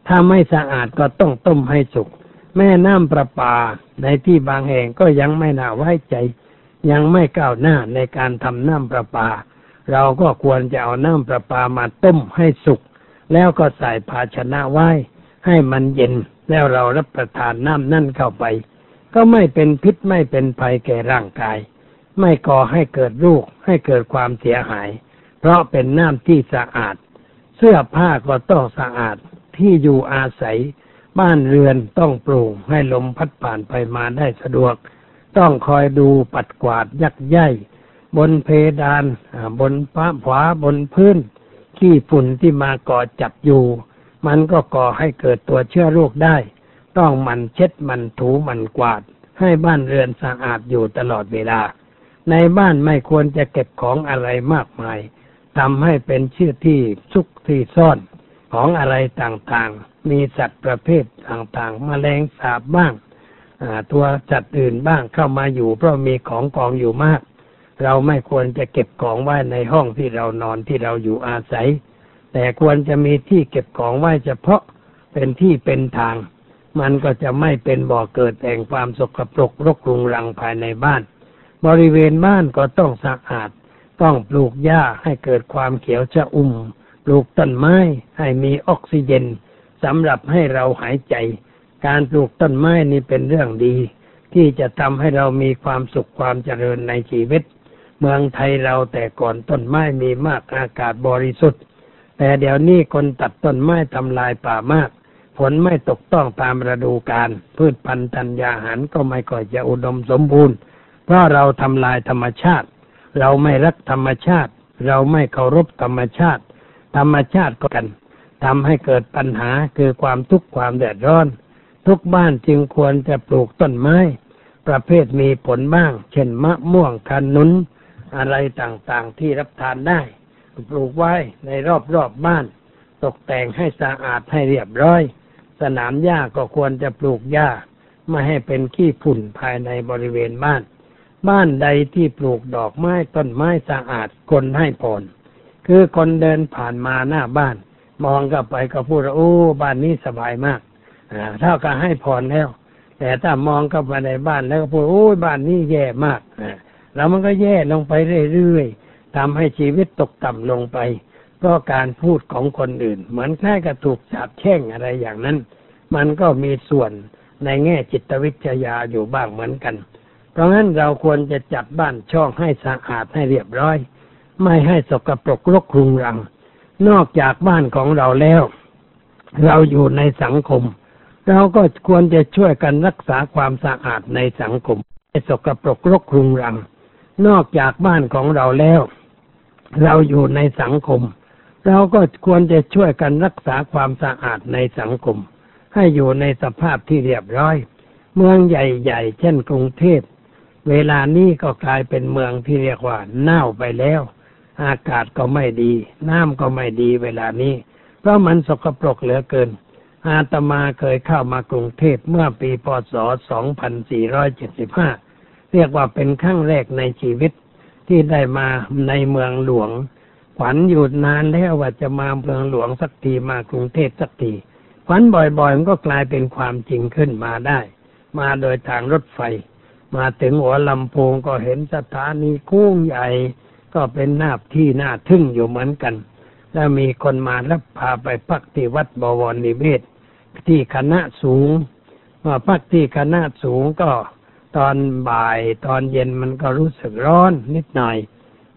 ถ้าไม่สะอาดก็ต้องต้มให้สุก แม่น้ำประปาในที่บางแห่งก็ยังไม่น่าไว้ใจ ยังไม่ก้าวหน้าในการทำน้ำประปา เราก็ควรจะเอาน้ำประปามาต้มให้สุก แล้วก็ใส่ภาชนะไว้ ให้มันเย็นแล้วเรารับประทานน้ำนั่นเข้าไป ก็ไม่เป็นพิษไม่เป็นภัยแก่ร่างกาย ไม่ก่อให้เกิดรูกให้เกิดความเสียหาย เพราะเป็นน้ำที่สะอาด เสื้อผ้าก็ต้องสะอาดที่อยู่อาศัย บ้านเรือนต้องปลูกให้ลมพัดผ่านไปมาได้สะดวก ต้องคอยดูปัดกวาดยักใยบนเพดานบนฟ้าขวาบนพื้น ขี้ฝุ่นที่มาก่อจับอยู่ มันก็ก่อให้เกิดตัวเชื้อโรคได้ ต้องมันเช็ดมันถูมันกวาด ให้บ้านเรือนสะอาดอยู่ตลอดเวลา ในบ้านไม่ควรจะเก็บของอะไรมากมายทำให้เป็นชื่อที่ซุกที่ซ่อนของอะไรต่างๆ มีสัตว์ประเภทต่างๆแมลงสาบบ้างตัวสัตว์อื่นบ้างเข้ามาอยู่เพราะมีของกองอยู่มาก เราไม่ควรจะเก็บของไว้ในห้องที่เรานอนที่เราอยู่อาศัย แต่ควรจะมีที่เก็บของไว้เฉพาะเป็นที่เป็นทาง มันก็จะไม่เป็นบ่อเกิดแห่งความสกปรกรกรุงรังภายในบ้าน บริเวณบ้านก็ต้องสะอาด ต้องปลูกหญ้าให้เกิดความเขียวชะอุ่ม ปลูกต้นไม้ให้มีออกซิเจนสำหรับให้เราหายใจ การปลูกต้นไม้นี่เป็นเรื่องดี ที่จะทำให้เรามีความสุขความเจริญในชีวิต เมืองไทยเราแต่ก่อนต้นไม้มีมากอากาศบริสุทธิ์ แต่เดี๋ยวนี้คนตัดต้นไม้ทำลายป่ามากฝนไม่ตกต้องตามฤดูกาลพืชพันธุ์ธัญญาหารก็ไม่ค่อยจะอุดมสมบูรณ์ เพราะเราทำลายธรรมชาติ เราไม่รักธรรมชาติ เราไม่เคารพธรรมชาติ ธรรมชาติก็กันทำให้เกิดปัญหาคือความทุกข์ความเดือดร้อน ทุกบ้านจึงควรจะปลูกต้นไม้ ประเภทมีผลบ้าง เช่นมะม่วงขนุน อะไรต่างๆที่รับทานได้ ปลูกไว้ในรอบๆบบ้าน ตกแต่งให้สะอาดให้เรียบร้อย สนามหญ้าก็ควรจะปลูกหญ้า ไม่ให้เป็นขี้ฝุ่นภายในบริเวณบ้าน บ้านใดที่ปลูกดอกไม้ต้นไม้สะอาดคนให้ผลคือคนเดินผ่านมาหน้าบ้าน มองกลับไปก็พูดว่าโอ้บ้านนี้สบายมากอ่าเท่ากับให้พรแล้ว แต่ถ้ามองเข้าไปในบ้านแล้วก็พูดโอ้ยบ้านนี้แย่มากอ่า แล้วมันก็แย่ลงไปเรื่อยๆทำให้ชีวิตตกต่ำลงไปเพราะการพูดของคนอื่น เหมือนแค่กระถูกสาบแช่งอะไรอย่างนั้น มันก็มีส่วนในแง่จิตวิทยาอยู่บ้างเหมือนกัน เพราะงั้นเราควรจะจัดบ้านช่องให้สะอาดให้เรียบร้อย ไม่ให้สกปรกรกรุงรัง นอกจากบ้านของเราแล้ว เราอยู่ในสังคม เราก็ควรจะช่วยกันรักษาความสะอาดในสังคมให้สกปรกรกรุงรัง นอกจากบ้านของเราแล้ว เราอยู่ในสังคม เราก็ควรจะช่วยกันรักษาความสะอาดในสังคม ให้อยู่ในสภาพที่เรียบร้อย เมืองใหญ่ๆ เช่นกรุงเทพ เวลานี้ก็กลายเป็นเมืองที่เรียกว่าเน่าไปแล้ว อากาศก็ไม่ดี น้ำก็ไม่ดีเวลานี้ เพราะมันสกปรกเหลือเกิน อาตมาเคยเข้ามากรุงเทพเมื่อปีพศ 2475 เรียกว่าเป็นครั้งแรกในชีวิตที่ได้มาในเมืองหลวงฝันอยู่นานแล้วว่าจะมาเมืองหลวงสักทีมากรุงเทพสักทีฝันบ่อยๆ มันก็กลายเป็นความจริงขึ้นมาได้ มาโดยทางรถไฟ มาถึงหัวลำโพงก็เห็นสถานีกุ้งใหญ่ ก็เป็นหน้าที่น่าทึ่งอยู่เหมือนกัน แล้วมีคนมารับพาไปพักที่วัดบวรนิเวศ ที่คณะสูงมาพักที่คณะสูงก็ ตอนบ่ายตอนเย็นมันก็รู้สึกร้อนนิดหน่อย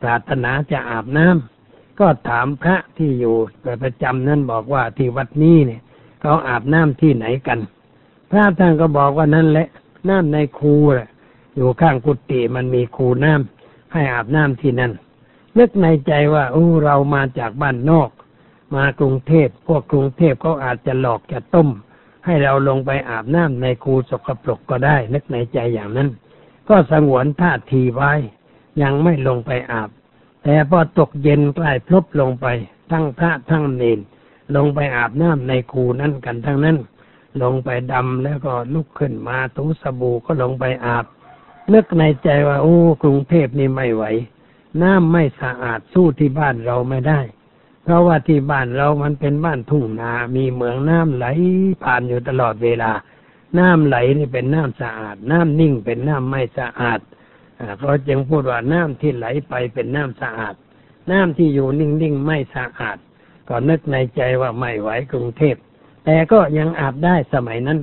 ปรารถนาจะอาบน้ำก็ถามพระที่อยู่ประจำนั่นบอกว่าที่วัดนี้เนี่ยเขาอาบน้ำที่ไหนกัน พระท่านก็บอกว่านั่นแหละน้ำในคูแหละอยู่ข้างกุฏิมันมีคูน้ำให้อาบน้ำที่นั่นนึกในใจว่าโอ้เรามาจากบ้านนอก มากรุงเทพพวกกรุงเทพเขาอาจจะหลอกจะต้ม ให้เราลงไปอาบน้ำในคูสกปรกก็ได้ นึกในใจอย่างนั้น ก็สงวนท่าทีไว้ ยังไม่ลงไปอาบ แต่พอตกเย็นใกล้พลบลงไป ทั้งพระทั้งเนนลงไปอาบน้ำในคูนั่นกันทั้งนั้น ลงไปดำแล้วก็ลุกขึ้นมาถูสบู่ก็ลงไปอาบนึกในใจว่าโอ้กรุงเทพนี่ไม่ไหว น้ำไม่สะอาดสู้ที่บ้านเราไม่ได้ ราะว่าที่บ้านเรามันเป็นบ้านทุ่งนา มีเหมืองน้ำไหลผ่านอยู่ตลอดเวลา น้ำไหลนี่เป็นน้ำสะอาด น้ำนิ่งเป็นน้ำไม่สะอาดเพราะจึงพูดว่าน้ำที่ไหลไปเป็นน้ำสะอาด น้ำที่อยู่นิ่งๆไม่สะอาด ก็นึกในใจว่าไม่ไหวกรุงเทพ แต่ก็ยังอาบได้สมัยนั้น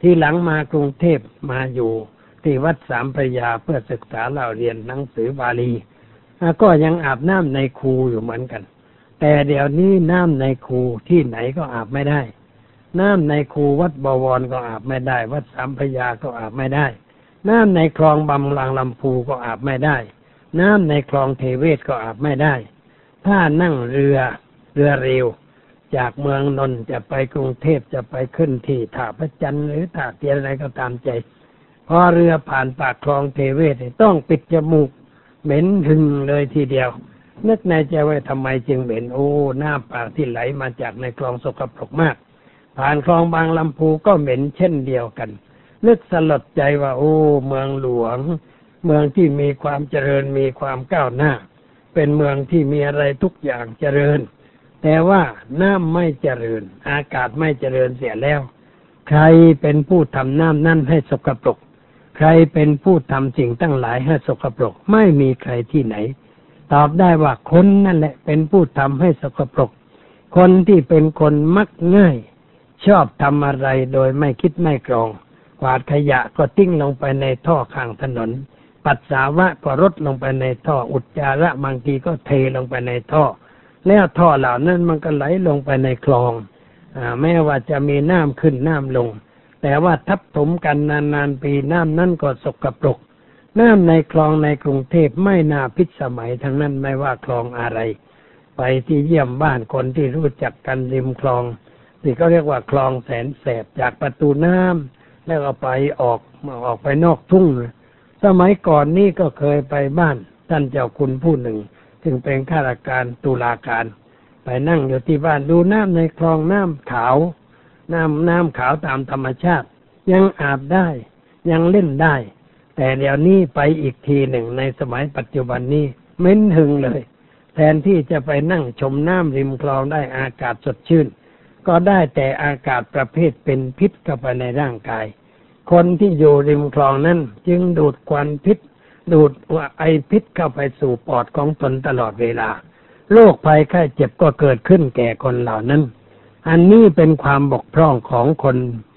ที่หลังมากรุงเทพมาอยู่ที่วัดสามพระยาเพื่อศึกษาเล่าเรียนหนังสือบาลีก็ยังอาบน้ำในคูอยู่เหมือนกัน แต่เดี๋ยวนี้น้ำในคูที่ไหนก็อาบไม่ได้ น้ำในคูวัดบวรก็อาบไม่ได้ วัดสามพยาก็อาบไม่ได้ น้ำในคลองบำลังลำพูก็อาบไม่ได้ น้ำในคลองเทเวศก็อาบไม่ได้ ถ้านั่งเรือเรือเร็ว จากเมืองนนท์จะไปกรุงเทพจะไปขึ้นที่ท่าพระจันทร์หรือท่าเตียนอะไรก็ตามใจพอเรือผ่านปากคลองเทเวศต้องปิดจมูก เหม็นหึงเลยทีเดียว นึกในใจว่าทำไมจึงเหม็นโอ้หน้าปากที่ไหลมาจากในคลองสกปรกมาก ผ่านคลองบางลำพูก็เหม็นเช่นเดียวกัน นึกสลดใจว่าโอ้ เมืองหลวง เมืองที่มีความเจริญมีความก้าวหน้า เป็นเมืองที่มีอะไรทุกอย่างเจริญ แต่ว่าน้ำไม่เจริญ อากาศไม่เจริญเสียแล้ว ใครเป็นผู้ทำน้ำนั่นให้สกปรก ใครเป็นผู้ทำสิ่งตั้งหลายให้สกปรก ไม่มีใครที่ไหน ตอบได้ว่าคนนั่นแหละ เป็นผู้ทำให้สกปรก คนที่เป็นคนมักง่าย ชอบทำอะไรโดยไม่คิดไม่กรองกวาดขยะก็ติ้งลงไปในท่อข้างถนน ปัสสาวะก็รดลงไปในท่ออุจจาระบางทีก็เทลงไปในท่อ แล้วท่อเหล่านั้นมันก็ไหลลงไปในคลองอแม้ว่าจะมีน้ำขึ้นน้ำลง แต่ว่าทับถมกันนานๆปีน้ำนั้นก็สกปรก น้ำในคลองในกรุงเทพไม่น่าพิสมัยทั้งนั้นไม่ว่าคลองอะไร ไปที่เยี่ยมบ้านคนที่รู้จักกันริมคลองที่เขาเรียกว่าคลองแสนแสบจากประตูน้ำแล้วก็ไปออกมาออกไปนอกทุ่ง สมัยก่อนนี่ก็เคยไปบ้านท่านเจ้าคุณผู้หนึ่ง ซึ่งเป็นข้าราชการตุลาการ ไปนั่งอยู่ที่บ้านดูน้ำในคลองน้ำขาว น้ำน้ำขาวตามธรรมชาติ ยังอาบได้ ยังเล่นได้ แต่เดี๋ยวนี้ไปอีกทีหนึ่งในสมัยปัจจุบันนี้เม้นหึงเลย แทนที่จะไปนั่งชมน้ำริมคลองได้อากาศสดชื่น ก็ได้แต่อากาศประเภทเป็นพิษเข้าไปในร่างกาย คนที่อยู่ริมคลองนั้น จึงดูดควันพิษ ดูดไอพิษเข้าไปสู่ปอดของตนตลอดเวลาโรคภัยไข้เจ็บก็เกิดขึ้นแก่คนเหล่านั้น อันนี้เป็นความบกพร่องของคน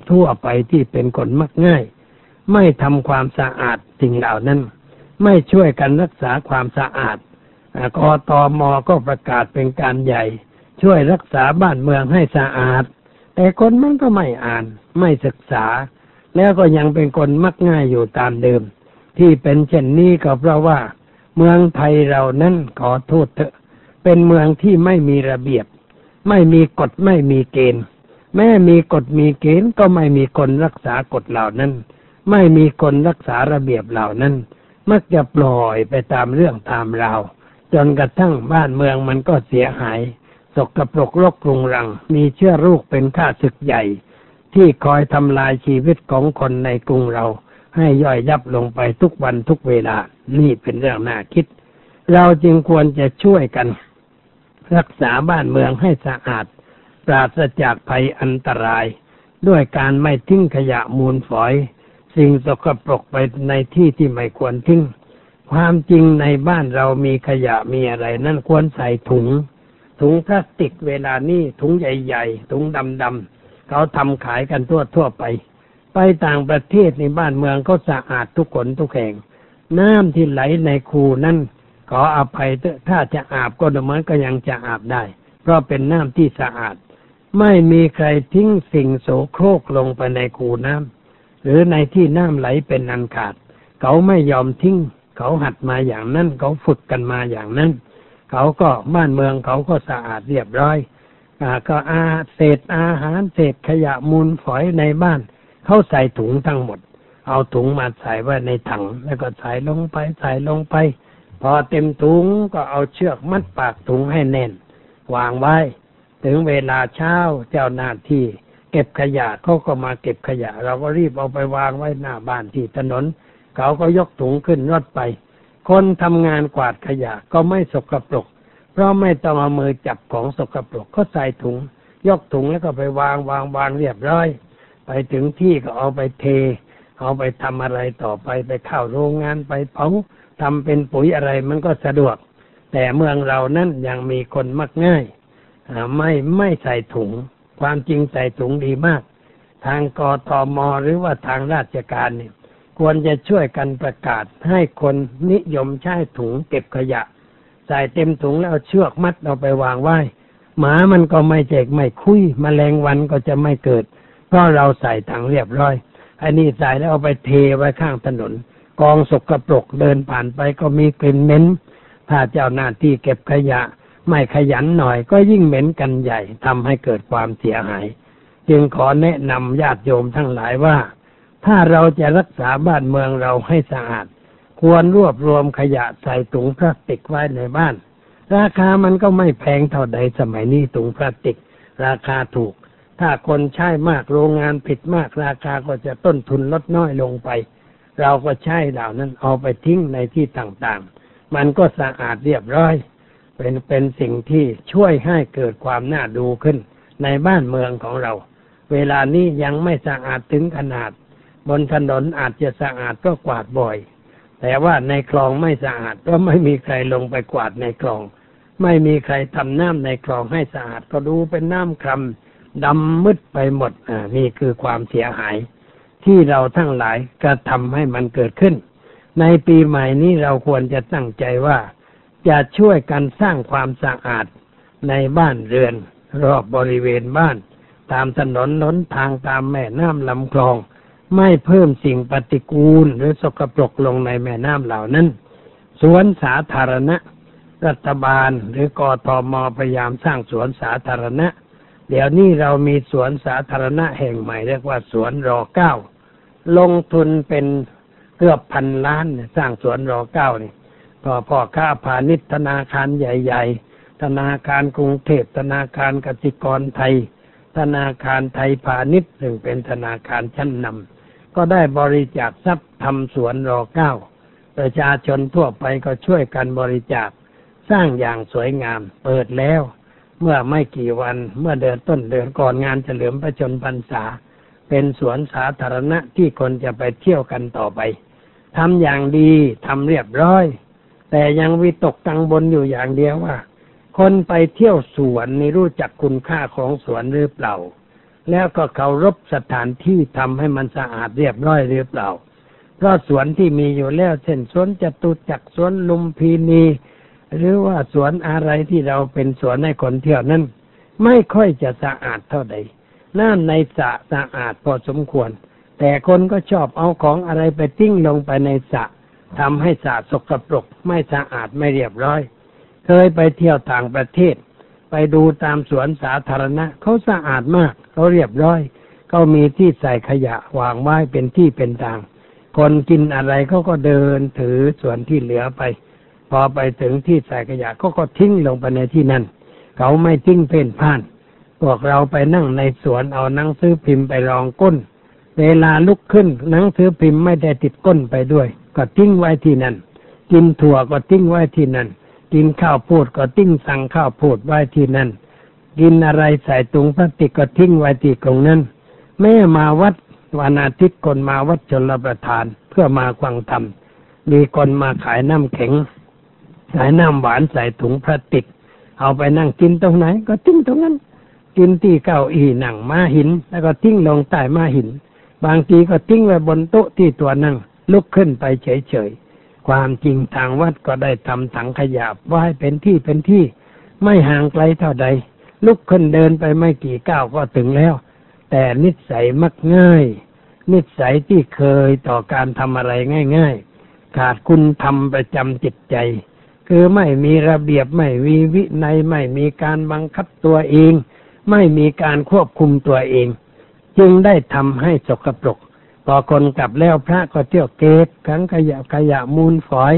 ทั่วไปที่เป็นคนมักง่าย ไม่ทำความสะอาดสิ่งเหล่านั้น ไม่ช่วยกันรักษาความสะอาดกตมก็ประกาศเป็นการใหญ่ ช่วยรักษาบ้านเมืองให้สะอาด แต่คนมันก็ไม่อ่าน ไม่ศึกษา แล้วก็ยังเป็นคนมักง่ายอยู่ตามเดิม ที่เป็นเช่นนี้ก็เพราะว่า เมืองไทยเรานั้นขอโทษเถอะ เป็นเมืองที่ไม่มีระเบียบ ไม่มีกฎไม่มีเกณฑ์ แม้มีกฎมีเกณฑ์ก็ไม่มีคนรักษากฎเหล่านั้น ไม่มีคนรักษาระเบียบเหล่านั้น มักจะปล่อยไปตามเรื่องตามราวจนกระทั่งบ้านเมืองมันก็เสียหาย สกปรกรกรุงรัง มีเชื้อโรคเป็นข้าศึกใหญ่ ที่คอยทำลายชีวิตของคนในกรุงเรา ให้ย่อยยับลงไปทุกวันทุกเวลา นี่เป็นเรื่องน่าคิด เราจึงควรจะช่วยกัน รักษาบ้านเมืองให้สะอาด ปราศจากภัยอันตราย ด้วยการไม่ทิ้งขยะมูลฝอย สิ่งสกปรกไปในที่ที่ไม่ควรทิ้ง ความจริงในบ้านเรามีขยะมีอะไร นั่นควรใส่ถุง ถุงพลาสติกเวลานี้ถุงใหญ่ๆ ถุงดำๆเขาทำขายกันทั่วทั่วไป ไปต่างประเทศในบ้านเมืองก็สะอาดทุกคนทุกแห่ง น้ำที่ไหลในคูนั่นขออภัยถ้าจะอาบก็เหมือนก็ยังจะอาบได้ เพราะเป็นน้ำที่สะอาด ไม่มีใครทิ้งสิ่งโสโครกลงไปในคูน้ำ หรือในที่น้ำไหลเป็นอันขาด เขาไม่ยอมทิ้ง เขาหัดมาอย่างนั้นเขาฝึกกันมาอย่างนั้น เขาก็บ้านเมืองเขาก็สะอาดเรียบร้อยอก็อาเศษอาหารเศษขยะมูลฝอยในบ้าน เขาใส่ถุงทั้งหมด เอาถุงมาใส่ไว้ในถัง แล้วก็ใส่ลงไปใส่ลงไป พอเต็มถุงก็เอาเชือกมัดปากถุงให้แน่น วางไว้ ถึงเวลาเช้าเจ้าหน้าที่ เก็บขยะเขาก็มาเก็บขยะ เราก็รีบเอาไปวางไว้หน้าบ้านที่ถนน เขาก็ยกถุงขึ้นรถไป คนทำงานกวาดขยะก็ไม่สกปรก เพราะไม่ต้องเอามือจับของสกปรกก็ใส่ถุง ยกถุงแล้วก็ไปวางวางวางเรียบร้อย ไปถึงที่ก็เอาไปเท เอาไปทำอะไรต่อไปไปเข้าโรงงานไปเผาทำเป็นปุ๋ยอะไรมันก็สะดวก แต่เมืองเรานั้นยังมีคนมักง่ายไม่ไม่ใส่ถุง ความจริงใส่ถุงดีมาก ทางกทมหรือว่าทางราชการเนี่ย ควรจะช่วยกันประกาศให้คนนิยมใช้ถุงเก็บขยะ ใส่เต็มถุงแล้วเชือกมัดเอาไปวางไว้ หมามันก็ไม่เจกไม่คุยมแมลงวันก็จะไม่เกิด เพราะเราใส่ถังเรียบร้อยอันนี้ใส่แล้วเอาไปเทไว้ข้างถนน กองสกปรกเดินผ่านไปก็มีกลิ่นเหม็นถ้าเจ้าหน้าที่เก็บขยะ ไม่ขยันหน่อยก็ยิ่งเหม็นกันใหญ่ทำให้เกิดความเสียหาย จึงขอแนะนำญาติโยมทั้งหลายว่า ถ้าเราจะรักษาบ้านเมืองเราให้สะอาด ควรรวบรวมขยะใส่ถุงพลาสติกไว้ในบ้าน ราคามันก็ไม่แพงเท่าใดสมัยนี้ถุงพลาสติก ราคาถูก ถ้าคนใช้มากโรงงานผิดมากราคาก็จะต้นทุนลดน้อยลงไป เราก็ใช้เหล่านั้นเอาไปทิ้งในที่ต่างๆ มันก็สะอาดเรียบร้อย เป็นเป็นสิ่งที่ช่วยให้เกิดความน่าดูขึ้น ในบ้านเมืองของเรา เวลานี้ยังไม่สะอาดถึงขนาด บนถนนอาจจะสะอาดก็กวาดบ่อย แต่ว่าในคลองไม่สะอาดก็ไม่มีใครลงไปกวาดในคลอง ไม่มีใครทำน้ำในคลองให้สะอาดก็ดูเป็นน้ำครำดำมืดไปหมดอ่านี่คือความเสียหาย ที่เราทั้งหลายกระทำให้มันเกิดขึ้น ในปีใหม่นี้เราควรจะตั้งใจว่า จะช่วยกันสร้างความสะอาดในบ้านเรือน รอบบริเวณบ้าน ตามถนนหนทางตามแม่น้ำลำคลอง ไม่เพิ่มสิ่งปฏิกูลหรือสกปรกลงในแม่น้ำเหล่านั้น สวนสาธารณะ รัฐบาลหรือกทมพยายามสร้างสวนสาธารณะ เดี๋ยวนี้เรามีสวนสาธารณะแห่งใหม่เรียกว่าสวนรอเก้าลงทุนเป็นเกือบพันล้านสร้างสวนรอเก้านี่ พอพ่อค้าพาณิชย์ธนาคารใหญ่ ๆ ธนาคารกรุงเทพธนาคารกสิกรไทย ธนาคารไทยพาณิชย์ซึ่งเป็นธนาคารชั้นนำก็ได้บริจาคทรัพย์ทำสวนรอเก้าประชาชนทั่วไปก็ช่วยกันบริจาคสร้างอย่างสวยงามเปิดแล้ว เมื่อไม่กี่วันเมื่อเดือนต้นเดือนก่อนงานเฉลิมพระชนมพรรษา เป็นสวนสาธารณะที่คนจะไปเที่ยวกันต่อไปทำอย่างดีทำเรียบร้อย แต่ยังวิตกกังวลอยู่อย่างเดียวว่า คนไปเที่ยวสวนนี่รู้จักคุณค่าของสวนหรือเปล่า แล้วก็เคารพสถานที่ทำให้มันสะอาดเรียบร้อยหรือเปล่า เพราะสวนที่มีอยู่แล้วเช่นสวนจตุจักรสวนลุมพินีหรือว่าสวนอะไรที่เราเป็นสวนให้คนเที่ยวนั้นไม่ค่อยจะสะอาดเท่าใดน้ำในสระสะอาดพอสมควร แต่คนก็ชอบเอาของอะไรไปทิ้งลงไปในสระ ทำให้สระสกปรกไม่สะอาดไม่เรียบร้อย เคยไปเที่ยวต่างประเทศ ไปดูตามสวนสาธารณะเขาสะอาดมากเขาเรียบร้อยเขามีที่ใส่ขยะวางไว้เป็นที่เป็นทาง คนกินอะไรเขาก็เดินถือส่วนที่เหลือไป พอไปถึงที่ใส่ขยะก็ก็ทิ้งลงไปในที่นั่นเขาไม่ทิ้งเพ่นพ่านพวกเราไปนั่งในสวนเอานังซื้อพิมพ์ไปรองก้น เวลาลุกขึ้นหนังสือพิมพ์ไม่ได้ติดก้นไปด้วย ก็ทิ้งไว้ที่นั่น กินถั่วก็ทิ้งไว้ที่นั่น กินข้าวโพดก็ทิ้งสั่งข้าวโพดไว้ที่นั่น กินอะไรใส่ถุงพลาสติกก็ทิ้งไว้ที่ตรงนั้นแม่มาวัดวันอาทิตย์คนมาวัดชนรประทานเพื่อมาควังธรรมมีคนมาขายน้ำแข็ง ขายน้ำหวานใส่ถุงพลาสติก เอาไปนั่งกินตรงไหน ก็ทิ้งตรงนั้น กินที่เก้าอี้นั่งมาหิน แล้วก็ทิ้งลงใต้มาหิน บางทีก็ทิ้งไว้บนโต๊ะที่ตัวนั่ง ลุกขึ้นไปเฉยๆ ความจริงทางวัดก็ได้ทำถังขยะไว้เป็นที่เป็นที่ ไม่ห่างไกลเท่าใด ลุกขึ้นเดินไปไม่กี่ก้าวก็ถึงแล้ว แต่นิสัยมักง่าย นิสัยที่เคยต่อการทำอะไรง่าย ๆ ขาดคุณธรรมประจำจิตใจ คือไม่มีระเบียบไม่มีวินัยไม่มีการบังคับตัวเอง ไม่มีการควบคุมตัวเอง จึงได้ทำให้สกปรกพอคนกลับแล้วพระก็เที่ยวเก็บขังขยะขยะมูลฝอย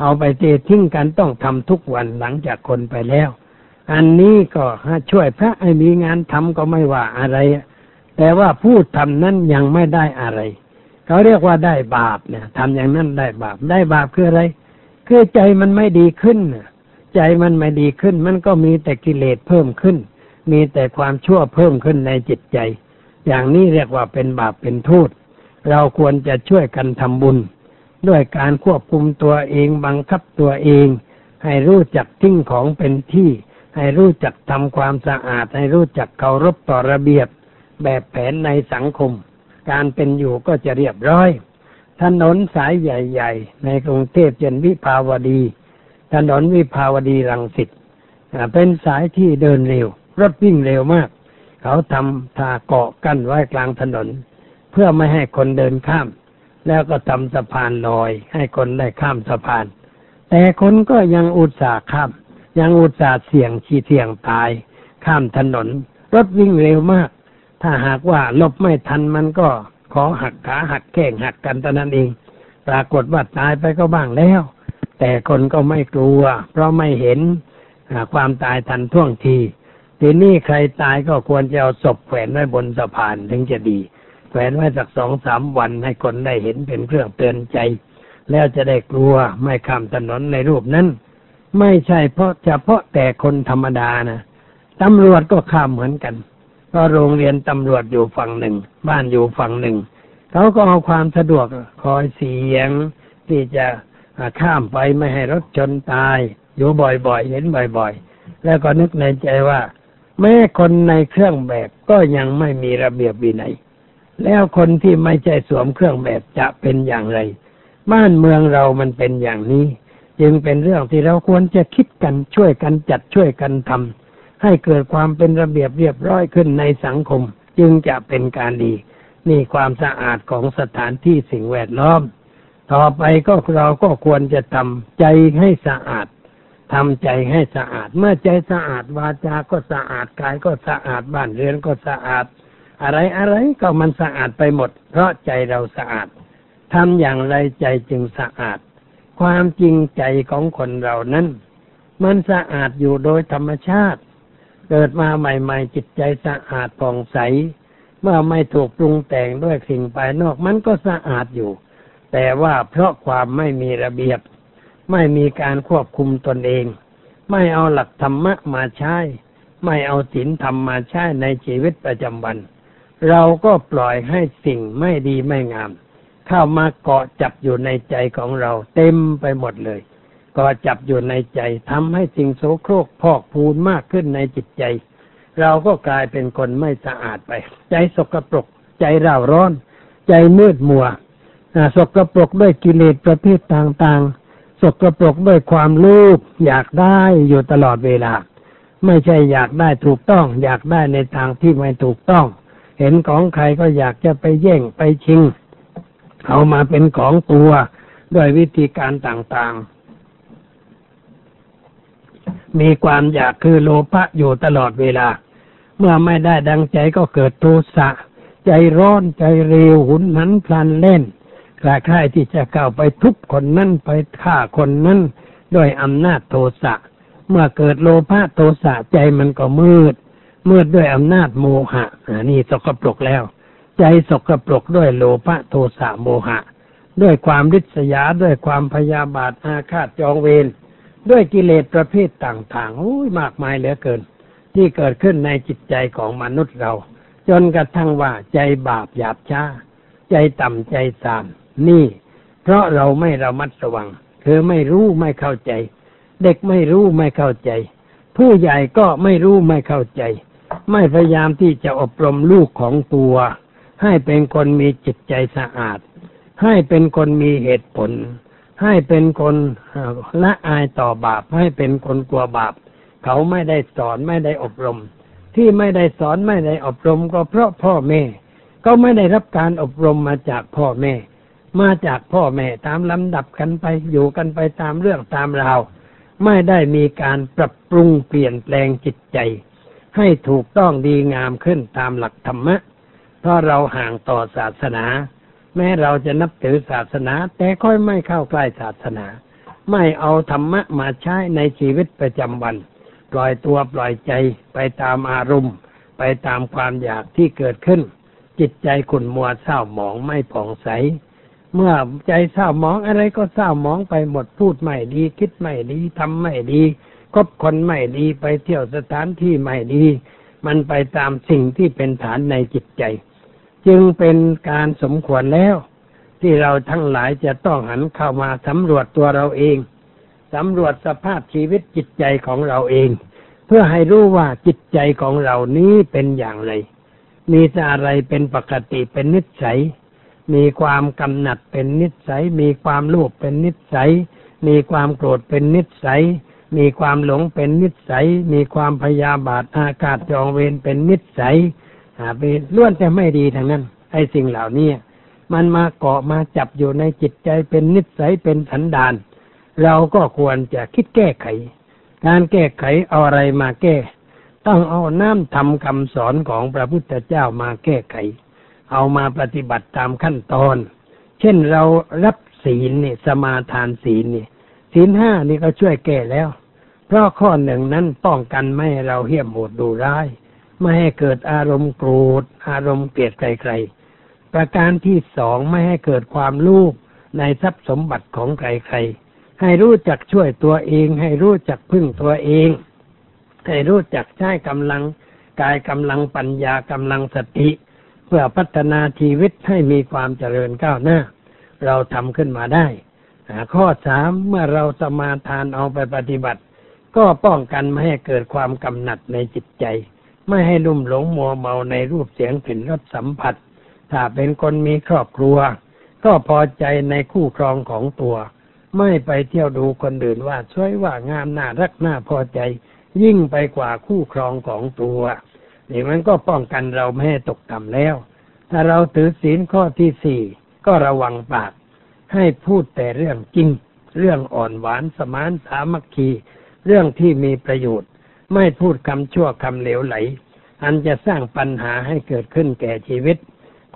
เอาไปเททิ้งกันต้องทำทุกวันหลังจากคนไปแล้ว อันนี้ก็ช่วยพระให้มีงานทำก็ไม่ว่าอะไร แต่ว่าผู้ทำนั้นยังไม่ได้อะไร เขาเรียกว่าได้บาปเนี่ยทำอย่างนั้นได้บาปได้บาปคืออะไร คือใจมันไม่ดีขึ้นใจมันไม่ดีขึ้น มันก็มีแต่กิเลสเพิ่มขึ้น มีแต่ความชั่วเพิ่มขึ้นในจิตใจ อย่างนี้เรียกว่าเป็นบาปเป็นโทษ เราควรจะช่วยกันทำบุญ ด้วยการควบคุมตัวเองบังคับตัวเอง ให้รู้จักทิ้งของเป็นที่ ให้รู้จักทำความสะอาด ให้รู้จักเคารพต่อระเบียบ แบบแผนในสังคม การเป็นอยู่ก็จะเรียบร้อย ถนนสายใหญ่ ๆ ในกรุงเทพเช่นวิภาวดี ถนนวิภาวดีรังสิตเป็นสายที่เดินเร็ว รถวิ่งเร็วมาก เขาทำทาเกาะกั้นไว้กลางถนน เพื่อไม่ให้คนเดินข้าม แล้วก็ทำสะพานลอย ให้คนได้ข้ามสะพาน แต่คนก็ยังอุตส่าห์ข้าม ยังอุตส่าห์เสี่ยงชีเสี่ยงตาย ข้ามถนน รถวิ่งเร็วมาก ถ้าหากว่าลบไม่ทันมันก็ขอหักขาหักแข้งหักกันเท่านั้นเอง ปรากฏว่าตายไปก็บ้างแล้ว แต่คนก็ไม่กลัว เพราะไม่เห็นความตายทันท่วงที ทีนี้ใครตายก็ควรจะเอาศพแขวนไว้บนสะพานถึงจะดี แขวนไว้สักสองสามวันให้คนได้เห็นเป็นเครื่องเตือนใจ แล้วจะได้กลัวไม่ข้ามถนนในรูปนั้น ไม่ใช่เพราะเฉพาะแต่คนธรรมดานะตำรวจก็ข้ามเหมือนกันก็โรงเรียนตำรวจอยู่ฝั่งหนึ่ง บ้านอยู่ฝั่งหนึ่งเขาก็เอาความสะดวกคอยเสียงที่จะข้ามไปไม่ให้รถชนตาย อยู่บ่อยๆ เห็นบ่อยๆ แล้วก็นึกในใจว่า แม้คนในเครื่องแบบก็ยังไม่มีระเบียบวินัย แล้วคนที่ไม่ใช่สวมเครื่องแบบจะเป็นอย่างไร บ้านเมืองเรามันเป็นอย่างนี้ จึงเป็นเรื่องที่เราควรจะคิดกันช่วยกันจัดช่วยกันทำให้เกิดความเป็นระเบียบเรียบร้อยขึ้นในสังคม จึงจะเป็นการดี นี่ความสะอาดของสถานที่สิ่งแวดล้อม ต่อไปก็เราก็ควรจะทำใจให้สะอาด ทำใจให้สะอาด เมื่อใจสะอาดวาจาก็สะอาดกายก็สะอาดบ้านเรือนก็สะอาด อะไรอะไรก็มันสะอาดไปหมด เพราะใจเราสะอาดทำอย่างไรใจจึงสะอาด ความจริงใจของคนเรานั้น มันสะอาดอยู่โดยธรรมชาติ เกิดมาใหม่ๆ จิตใจสะอาดผ่องใส เมื่อไม่ถูกปรุงแต่งด้วยสิ่งภายนอก มันก็สะอาดอยู่ แต่ว่าเพราะความไม่มีระเบียบ ไม่มีการควบคุมตนเอง ไม่เอาหลักธรรมะมาใช้ ไม่เอาศีลธรรมมาใช้ในชีวิตประจำวัน เราก็ปล่อยให้สิ่งไม่ดีไม่งาม เข้ามาเกาะจับอยู่ในใจของเราเต็มไปหมดเลยเกาะจับอยู่ในใจทำให้สิ่งโสโครกพอกพูนมากขึ้นในจิตใจ เราก็กลายเป็นคนไม่สะอาดไป ใจสกปรก ใจร่าร้อน ใจมืดมัวอ่าสกปรกด้วยกิเลสประเภทต่างๆ สกปรกด้วยความโลภอยากได้อยู่ตลอดเวลา ไม่ใช่อยากได้ถูกต้อง อยากได้ในทางที่ไม่ถูกต้อง เห็นของใครก็อยากจะไปแย่งไปชิง เอามาเป็นของตัวด้วยวิธีการต่างๆ มีความอยากคือโลภะอยู่ตลอดเวลา เมื่อไม่ได้ดังใจก็เกิดโทสะ ใจร้อนใจเร็วหุนหันพลันเล่น กล้าค่ายที่จะเข้าไปทุบคนนั้นไปฆ่าคนนั้นด้วยอำนาจโทสะ เมื่อเกิดโลภะโทสะใจมันก็มืด มืดด้วยอำนาจโมหะอ่านี่สกปรกแล้ว ใจสกปรกด้วยโลภะโทสะโมหะ ด้วยความริษยาด้วยความพยาบาทอาฆาตจองเวรด้วยกิเลสประเภทต่างๆโอ้ยมากมายเหลือเกิน ที่เกิดขึ้นในจิตใจของมนุษย์เรา จนกระทั่งว่าใจบาปหยาบช้า ใจต่ำใจสาม นี่ เพราะเราไม่ระมัดระวังคือไม่รู้ไม่เข้าใจ เด็กไม่รู้ไม่เข้าใจ ผู้ใหญ่ก็ไม่รู้ไม่เข้าใจ ไม่พยายามที่จะอบรมลูกของตัว ให้เป็นคนมีจิตใจสะอาด ให้เป็นคนมีเหตุผล ให้เป็นคนละอายต่อบาป ให้เป็นคนกลัวบาป เขาไม่ได้สอนไม่ได้อบรม ที่ไม่ได้สอนไม่ได้อบรมก็เพราะพ่อแม่ก็ไม่ได้รับการอบรมมาจากพ่อแม่ มาจากพ่อแม่ตามลำดับกันไปอยู่กันไปตามเรื่องตามราว ไม่ได้มีการปรับปรุงเปลี่ยนแปลงจิตใจ ให้ถูกต้องดีงามขึ้นตามหลักธรรมะ เพราะเราห่างต่อศาสนา แม้เราจะนับถือศาสนา แต่ค่อยไม่เข้าใกล้ศาสนา ไม่เอาธรรมะมาใช้ในชีวิตประจำวัน ปล่อยตัวปล่อยใจไปตามอารมณ์ ไปตามความอยากที่เกิดขึ้น จิตใจขุ่นมัวเศร้าหมองไม่ผ่องใส เมื่อใจเศร้าหมองอะไรก็เศร้าหมองไปหมดพูดไม่ดี คิดไม่ดีทำไม่ดีคบคนไม่ดีไปเที่ยวสถานที่ไม่ดี มันไปตามสิ่งที่เป็นฐานในจิตใจ จึงเป็นการสมควรแล้ว ที่เราทั้งหลายจะต้องหันเข้ามาสำรวจตัวเราเองสำรวจสภาพชีวิตจิตใจของเราเอง เพื่อให้รู้ว่าจิตใจของเรานี้เป็นอย่างไร มีอะไรเป็นปกติเป็นนิสัย มีความกำหนัดเป็นนิสัย มีความโลภเป็นนิสัย มีความโกรธเป็นนิสัย มีความหลงเป็นนิสัย มีความพยาบาทอากาศจองเวรเป็นนิสัยอ่าเป็นล้วนแต่ไม่ดีทั้งนั้น ไอ้สิ่งเหล่านี้มันมาเกาะมาจับอยู่ในจิตใจเป็นนิสัยเป็นสันดาน เราก็ควรจะคิดแก้ไข การแก้ไขเอาอะไรมาแก้ ต้องเอาน้ำทำคำสอนของพระพุทธเจ้ามาแก้ไข เอามาปฏิบัติตามขั้นตอน เช่นเรารับศีลนี่สมาทานศีลนี่ศีลห้านี่ก็ช่วยแก้แล้ว เพราะข้อหนึ่งนั้นป้องกันไม่ให้เราเหี้ยมโหดดูร้าย ไม่ให้เกิดอารมณ์โกรธ อารมณ์เกลียดใครๆ ประการที่สองไม่ให้เกิดความลูกในทรัพย์สมบัติของใครๆ ให้รู้จักช่วยตัวเอง ให้รู้จักพึ่งตัวเอง ให้รู้จักใช้กำลังกายกำลังปัญญากำลังสติ เพื่อพัฒนาชีวิตให้มีความเจริญก้าวหน้า เราทำขึ้นมาได้ ข้อสามเมื่อเราสมาทานเอาไปปฏิบัติ ก็ป้องกันไม่ให้เกิดความกำหนัดในจิตใจ ไม่ให้ลุ่มหลงมัวเมาในรูปเสียงกลิ่นรสสัมผัส ถ้าเป็นคนมีครอบครัว ก็พอใจในคู่ครองของตัว ไม่ไปเที่ยวดูคนอื่นว่าช่วยว่างามน่ารักน่าพอใจ ยิ่งไปกว่าคู่ครองของตัว นี่มันก็ป้องกันเราไม่ให้ตกต่ำแล้ว ถ้าเราถือศีลข้อที่สี่ก็ระวังปาก ให้พูดแต่เรื่องจริง เรื่องอ่อนหวานสมานสามัคคี เรื่องที่มีประโยชน์ ไม่พูดคำชั่วคำเหลวไหล อันจะสร้างปัญหาให้เกิดขึ้นแก่ชีวิต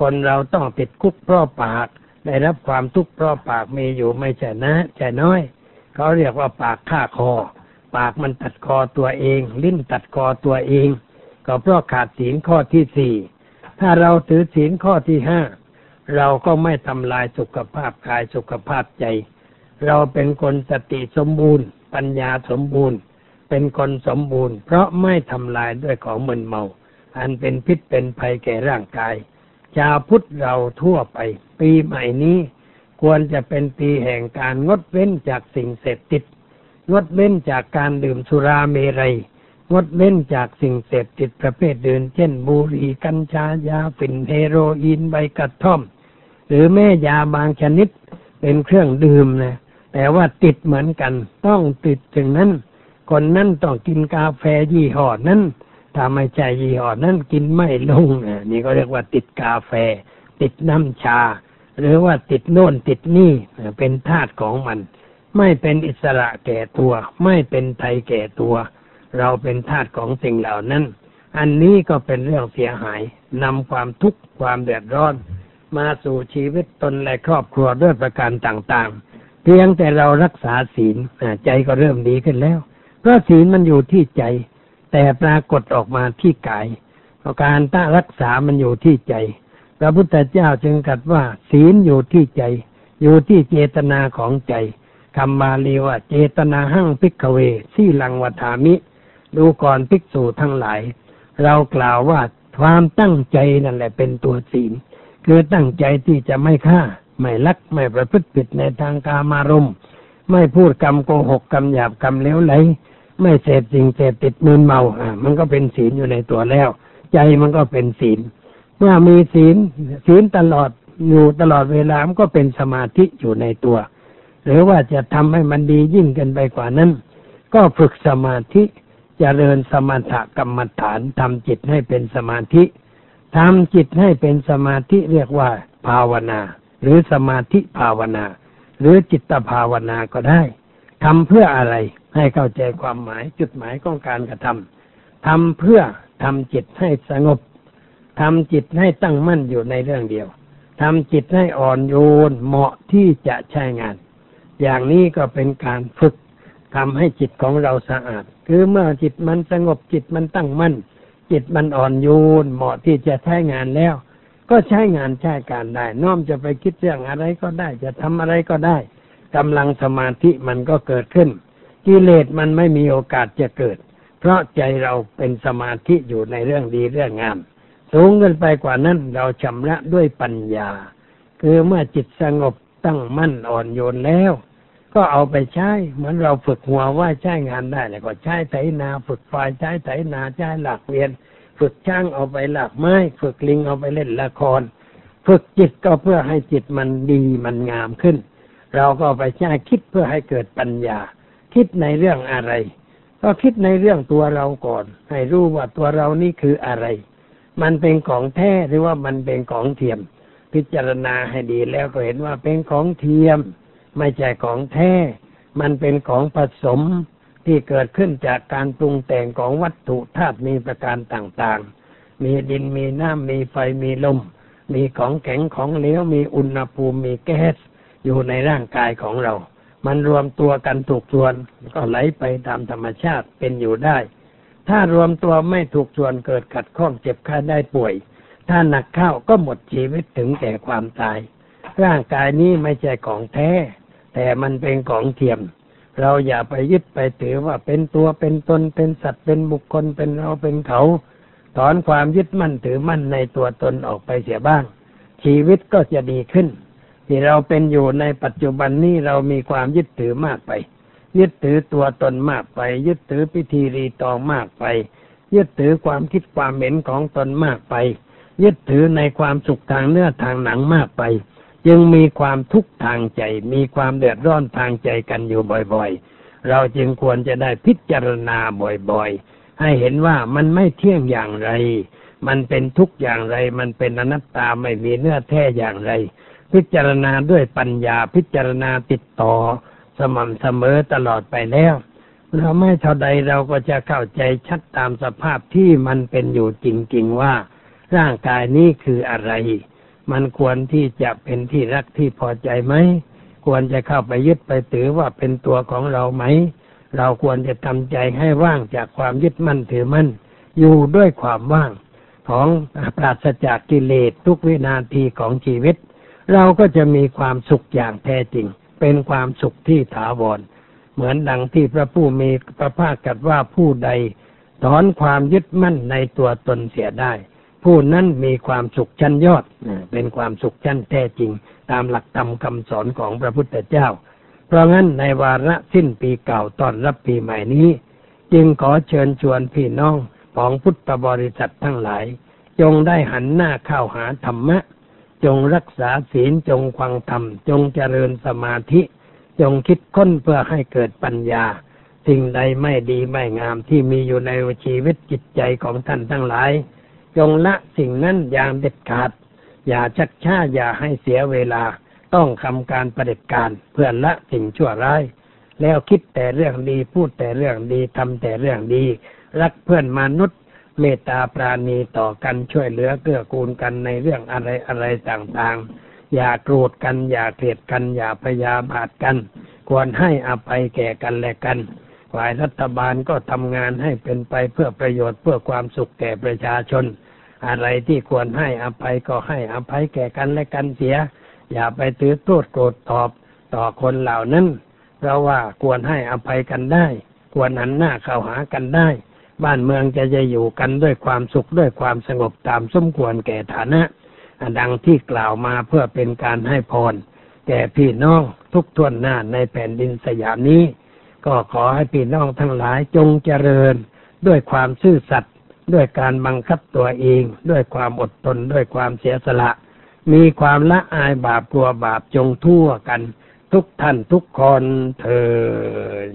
คนเราต้องติดคุกเพราะปาก ได้รับความทุกข์เพราะปากมีอยู่ไม่ใช่นะใช่น้อย เขาเรียกว่าปากฆ่าคอ ปากมันตัดคอตัวเอง ลิ้นตัดคอตัวเอง ก็เพราะขาดศีลข้อที่สี่ถ้าเราถือศีลข้อที่ห้าเราก็ไม่ทำลายสุขภาพกายสุขภาพใจ เราเป็นคนสติสมบูรณ์ ปัญญาสมบูรณ์ เป็นคนสมบูรณ์ เพราะไม่ทำลายด้วยของมึนเมา อันเป็นพิษเป็นภัยแก่ร่างกายชาวพุทธเราทั่วไป ปีใหม่นี้ ควรจะเป็นปีแห่งการงดเว้นจากสิ่งเสพติด งดเว้นจากการดื่มสุราเมรัย งดเว้นจากสิ่งเสพติดประเภทเดินเช่น บุหรี่กัญชายาฝิ่นเฮโรอีนใบกระท่อม หรือแม่ยาบางชนิดเป็นเครื่องดื่มนะแต่ว่าติดเหมือนกันต้องติดถึงนั้น คนนั้นต้องกินกาแฟยี่ห้อนั้นถ้าไม่ใช่ยี่ห้อนั้นกินไม่ลงนะนี่ก็เรียกว่าติดกาแฟ ติดน้ำชา หรือว่าติดโน่นติดนี่เป็นทาสของมัน ไม่เป็นอิสระแก่ตัว ไม่เป็นไทยแก่ตัว เราเป็นทาสของสิ่งเหล่านั้น อันนี้ก็เป็นเรื่องเสียหายนำความทุกข์ความเดือดร้อน มาสู่ชีวิตตนและครอบครัวด้วยประการต่างๆ เพียงแต่เรารักษาศีลใจก็เริ่มดีขึ้นแล้ว เพราะศีลมันอยู่ที่ใจ แต่ปรากฏออกมาที่กายการตั้งรักษามันอยู่ที่ใจ พระพุทธเจ้าจึงกัดว่า ศีลอยู่ที่ใจ อยู่ที่เจตนาของใจคำบาลีว่าเจตนาหั่งพิกเว สี่ลังวัฏามิ ดูก่อนภิกษุทั้งหลาย เรากล่าวว่าความตั้งใจนั่นแหละเป็นตัวศีล คือตั้งใจที่จะไม่ฆ่า ไม่ลักไม่ประพฤติผิดในทางกามารมณ์ ไม่พูดกรรมโกหกกรรมหยาบกรรมเลวไหล ไม่เสพสิ่งเสพติดมืนเมาอ่ามันก็เป็นศีลอยู่ในตัวแล้ว ใจมันก็เป็นศีล เมื่อมีศีลศีลตลอดอยู่ตลอดเวลามันก็เป็นสมาธิอยู่ในตัว หรือว่าจะทำให้มันดียิ่งกันไปกว่านั้น ก็ฝึกสมาธิ เจริญสมถกรรมฐานทำจิตให้เป็นสมาธิทำจิตให้เป็นสมาธิเรียกว่า ภาวนา หรือสมาธิภาวนา หรือจิตภาวนาก็ได้ทำเพื่ออะไรให้เข้าใจความหมายจุดหมายของการกระทำทำเพื่อทำจิตให้สงบทำจิตให้ตั้งมั่นอยู่ในเรื่องเดียวทำจิตให้อ่อนโยนเหมาะที่จะใช้งาน อย่างนี้ก็เป็นการฝึก ทำให้จิตของเราสะอาด คือเมื่อจิตมันสงบจิตมันตั้งมั่น จิตมันอ่อนโยนเหมาะที่จะใช้งานแล้ว ก็ใช้งานใช้การได้ น้อมจะไปคิดเรื่องอะไรก็ได้ จะทำอะไรก็ได้กำลังสมาธิมันก็เกิดขึ้น กิเลสมันไม่มีโอกาสจะเกิด เพราะใจเราเป็นสมาธิอยู่ในเรื่องดีเรื่องงามสูงขึ้นไปกว่านั้นเราชำระด้วยปัญญา คือเมื่อจิตสงบตั้งมั่นอ่อนโยนแล้ว ก็เอาไปใช้ เหมือนเราฝึกหัวว่าใช้งานได้แล้วก็ใช้ไถนา ฝึกไฟใช้ไถนาใช้หลักเวียน ฝึกช่างเอาไปหลักไม้ ฝึกลิงเอาไปเล่นละคร ฝึกจิตก็เพื่อให้จิตมันดีมันงามขึ้น เราก็ไปใช้คิดเพื่อให้เกิดปัญญา คิดในเรื่องอะไร ก็คิดในเรื่องตัวเราก่อน ให้รู้ว่าตัวเรานี่คืออะไร มันเป็นของแท้หรือว่ามันเป็นของเทียม พิจารณาให้ดีแล้วก็เห็นว่าเป็นของเทียม ไม่ใช่ของแท้ มันเป็นของผสมที่เกิดขึ้นจากการปรุงแต่งของวัตถุธาตุมีประการต่างๆ มีดินมีน้ำมีไฟมีลม มีของแข็งของเหลวมีอุณหภูมิมีแก๊สอยู่ในร่างกายของเรา มันรวมตัวกันถูกส่วนก็ไหลไปตามธรรมชาติเป็นอยู่ได้ ถ้ารวมตัวไม่ถูกส่วนเกิดขัดข้องเจ็บไข้ได้ป่วย ถ้าหนักเข้าก็หมดชีวิตถึงแก่ความตาย ร่างกายนี้ไม่ใช่ของแท้ แต่มันเป็นของเทียม เราอย่าไปยึดไปถือว่าเป็นตัวเป็นตนเป็นสัตว์เป็นบุคคลเป็นเราเป็นเขา ถอนความยึดมั่นถือมั่นในตัวตนออกไปเสียบ้าง ชีวิตก็จะดีขึ้น ที่เราเป็นอยู่ในปัจจุบันนี้เรามีความยึดถือมากไป ยึดถือตัวตนมากไป ยึดถือพิธีรีตองมากไป ยึดถือความคิดความเห็นของตนมากไป ยึดถือในความสุขทางเนื้อทางหนังมากไป จึงมีความทุกข์ทางใจ มีความเดือดร้อนทางใจกันอยู่บ่อยๆ เราจึงควรจะได้พิจารณาบ่อยๆ ให้เห็นว่ามันไม่เที่ยงอย่างไร มันเป็นทุกอย่างไร มันเป็นอนัตตาไม่มีเนื้อแท้อย่างไร พิจารณาด้วยปัญญาพิจารณาติดต่อ สม่ำเสมอตลอดไปแล้ว เราไม่เท่าใดเราก็จะเข้าใจชัดตามสภาพที่มันเป็นอยู่จริงๆว่า ร่างกายนี้คืออะไร มันควรที่จะเป็นที่รักที่พอใจไหม ควรจะเข้าไปยึดไปถือว่าเป็นตัวของเราไหม เราควรจะทำใจให้ว่างจากความยึดมั่นถือมั่น อยู่ด้วยความว่างของปราศจากกิเลสทุกวินาทีของชีวิต เราก็จะมีความสุขอย่างแท้จริง เป็นความสุขที่ถาวร เหมือนดังที่พระผู้มีพระภาคกัดว่าผู้ใด ถอนความยึดมั่นในตัวตนเสียได้ ผู้นั้นมีความสุขชั้นยอด เป็นความสุขชั้นแท้จริง ตามหลักธรรมคำสอนของพระพุทธเจ้า เพราะงั้นในวาระสิ้นปีเก่าตอนรับปีใหม่นี้ จึงขอเชิญชวนพี่น้องของพุทธบริษัททั้งหลาย จงได้หันหน้าเข้าหาธรรมะ จงรักษาศีลจงควังธรรม จงเจริญสมาธิ จงคิดค้นเพื่อให้เกิดปัญญา สิ่งใดไม่ดีไม่งามที่มีอยู่ในชีวิตจิตใจของท่านทั้งหลาย จงละสิ่งนั้นอย่างเด็ดขาด อย่าชักช้าอย่าให้เสียเวลา ต้องทำการประเด็จการเพื่อละสิ่งชั่วร้าย แล้วคิดแต่เรื่องดีพูดแต่เรื่องดีทำแต่เรื่องดี รักเพื่อนมนุษย์ เมตตาปราณีต่อกันช่วยเหลือเกื้อกูลกันในเรื่องอะไรอะไรต่างๆ อย่าโกรธกันอย่าเกลียดกันอย่าพยาบาทกัน ควรให้อภัยแก่กันและกัน ฝ่ายรัฐบาลก็ทำงานให้เป็นไปเพื่อประโยชน์เพื่อความสุขแก่ประชาชน อะไรที่ควรให้อภัยก็ให้อภัยแก่กันและกันเสีย อย่าไปถือโทษโกรธตอบต่อคนเหล่านั้น เพราะว่าควรให้อภัยกันได้ ควรหันหน้าเข้าหากันได้ บ้านเมืองจะจะอยู่กันด้วยความสุขด้วยความสงบตามสมควรแก่ฐานะดังที่กล่าวมาเพื่อเป็นการให้พร แก่พี่น้องทุกทวนหน้าในแผ่นดินสยามนี้ ก็ขอให้พี่น้องทั้งหลายจงเจริญ ด้วยความซื่อสัตย์ด้วยการบังคับตัวเอง ด้วยความอดทนด้วยความเสียสละ มีความละอายบาปกลัวบาปจงทั่วกัน ทุกท่านทุกคนเถิด